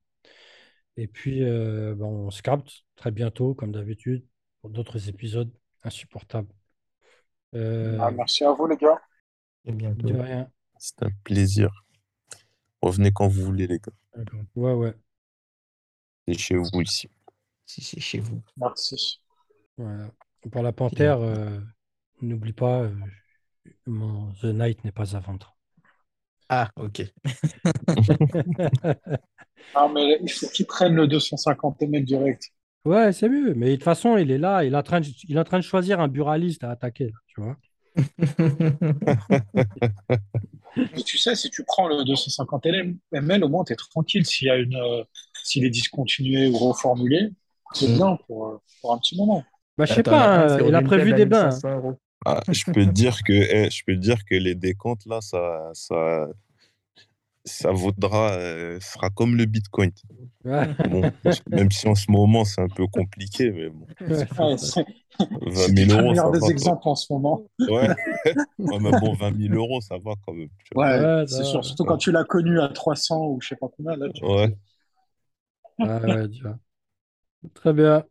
Et puis, euh, ben, on se capte très bientôt, comme d'habitude, pour d'autres épisodes insupportables. Euh, Ah, merci à vous, les gars. Et bientôt. de rien. C'est un plaisir. Revenez quand vous voulez, les gars. Ouais, ouais. C'est chez vous ici. Si c'est chez vous. Merci. Voilà. Pour la panthère, euh, n'oublie pas, euh, mon The Night n'est pas à vendre. Ah, ok. Ah, mais il faut qu'ils prennent le 250 ml direct. Ouais, c'est mieux. Mais de toute façon, il est là, il est en train de, il est en train de choisir un buraliste à attaquer, là, tu vois. Tu sais, si tu prends le 250 ml, au moins, tu es tranquille. S'il y a une, euh, s'il est discontinué ou reformulé, C'est Mm. bien pour, euh, pour un petit moment. Bah, je sais pas, hein, il a prévu des bains. 1500 euros. Ah, je peux te dire que, eh, je peux te dire que les décomptes, là, ça, ça, ça vaudra, euh, sera comme le Bitcoin. Ouais, Bon, même si en ce moment, c'est un peu compliqué, mais bon, ouais, Ouais, c'est c'est 20 c'est 000 pas le euros, ça va. des quoi. exemples en ce moment. Ouais. Ouais, mais bon, 20 000 euros, ça va quand même. Ouais, Ouais, c'est sûr. va. Surtout quand tu l'as connu à 300 ou je sais pas combien. Là, tu... Ouais. Ah ouais, tu vois. Très bien.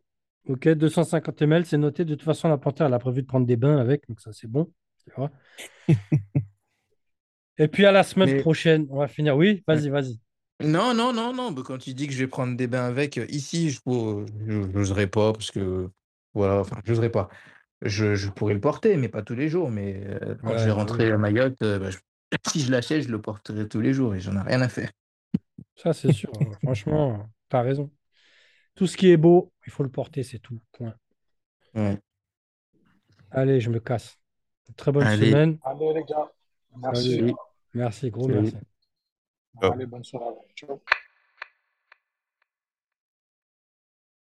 Ok, 250 ml, c'est noté. De toute façon, la panthère, elle a prévu de prendre des bains avec, donc ça, c'est bon. Tu vois. Et puis à la semaine Mais- prochaine, on va finir. Oui, vas-y, vas-y. Non, non, non, non. quand tu dis que je vais prendre des bains avec, euh, ici, je n'oserais pas parce que, voilà, enfin, j'oserais pas. Je, je pourrais le porter, mais pas tous les jours. Mais euh, quand Ouais, je vais bah rentrer à Mayotte, euh, bah, je- si je l'achète, je le porterai tous les jours et j'en ai rien à faire. Ça, c'est sûr. Franchement, tu as raison. Tout ce qui est beau, il faut le porter, c'est tout. Point. Ouais. Allez, je me casse. Très bonne Allez. semaine. Allez, les gars. Merci. Salut. Merci, gros Salut. merci. Allez, bonne soirée. Ciao.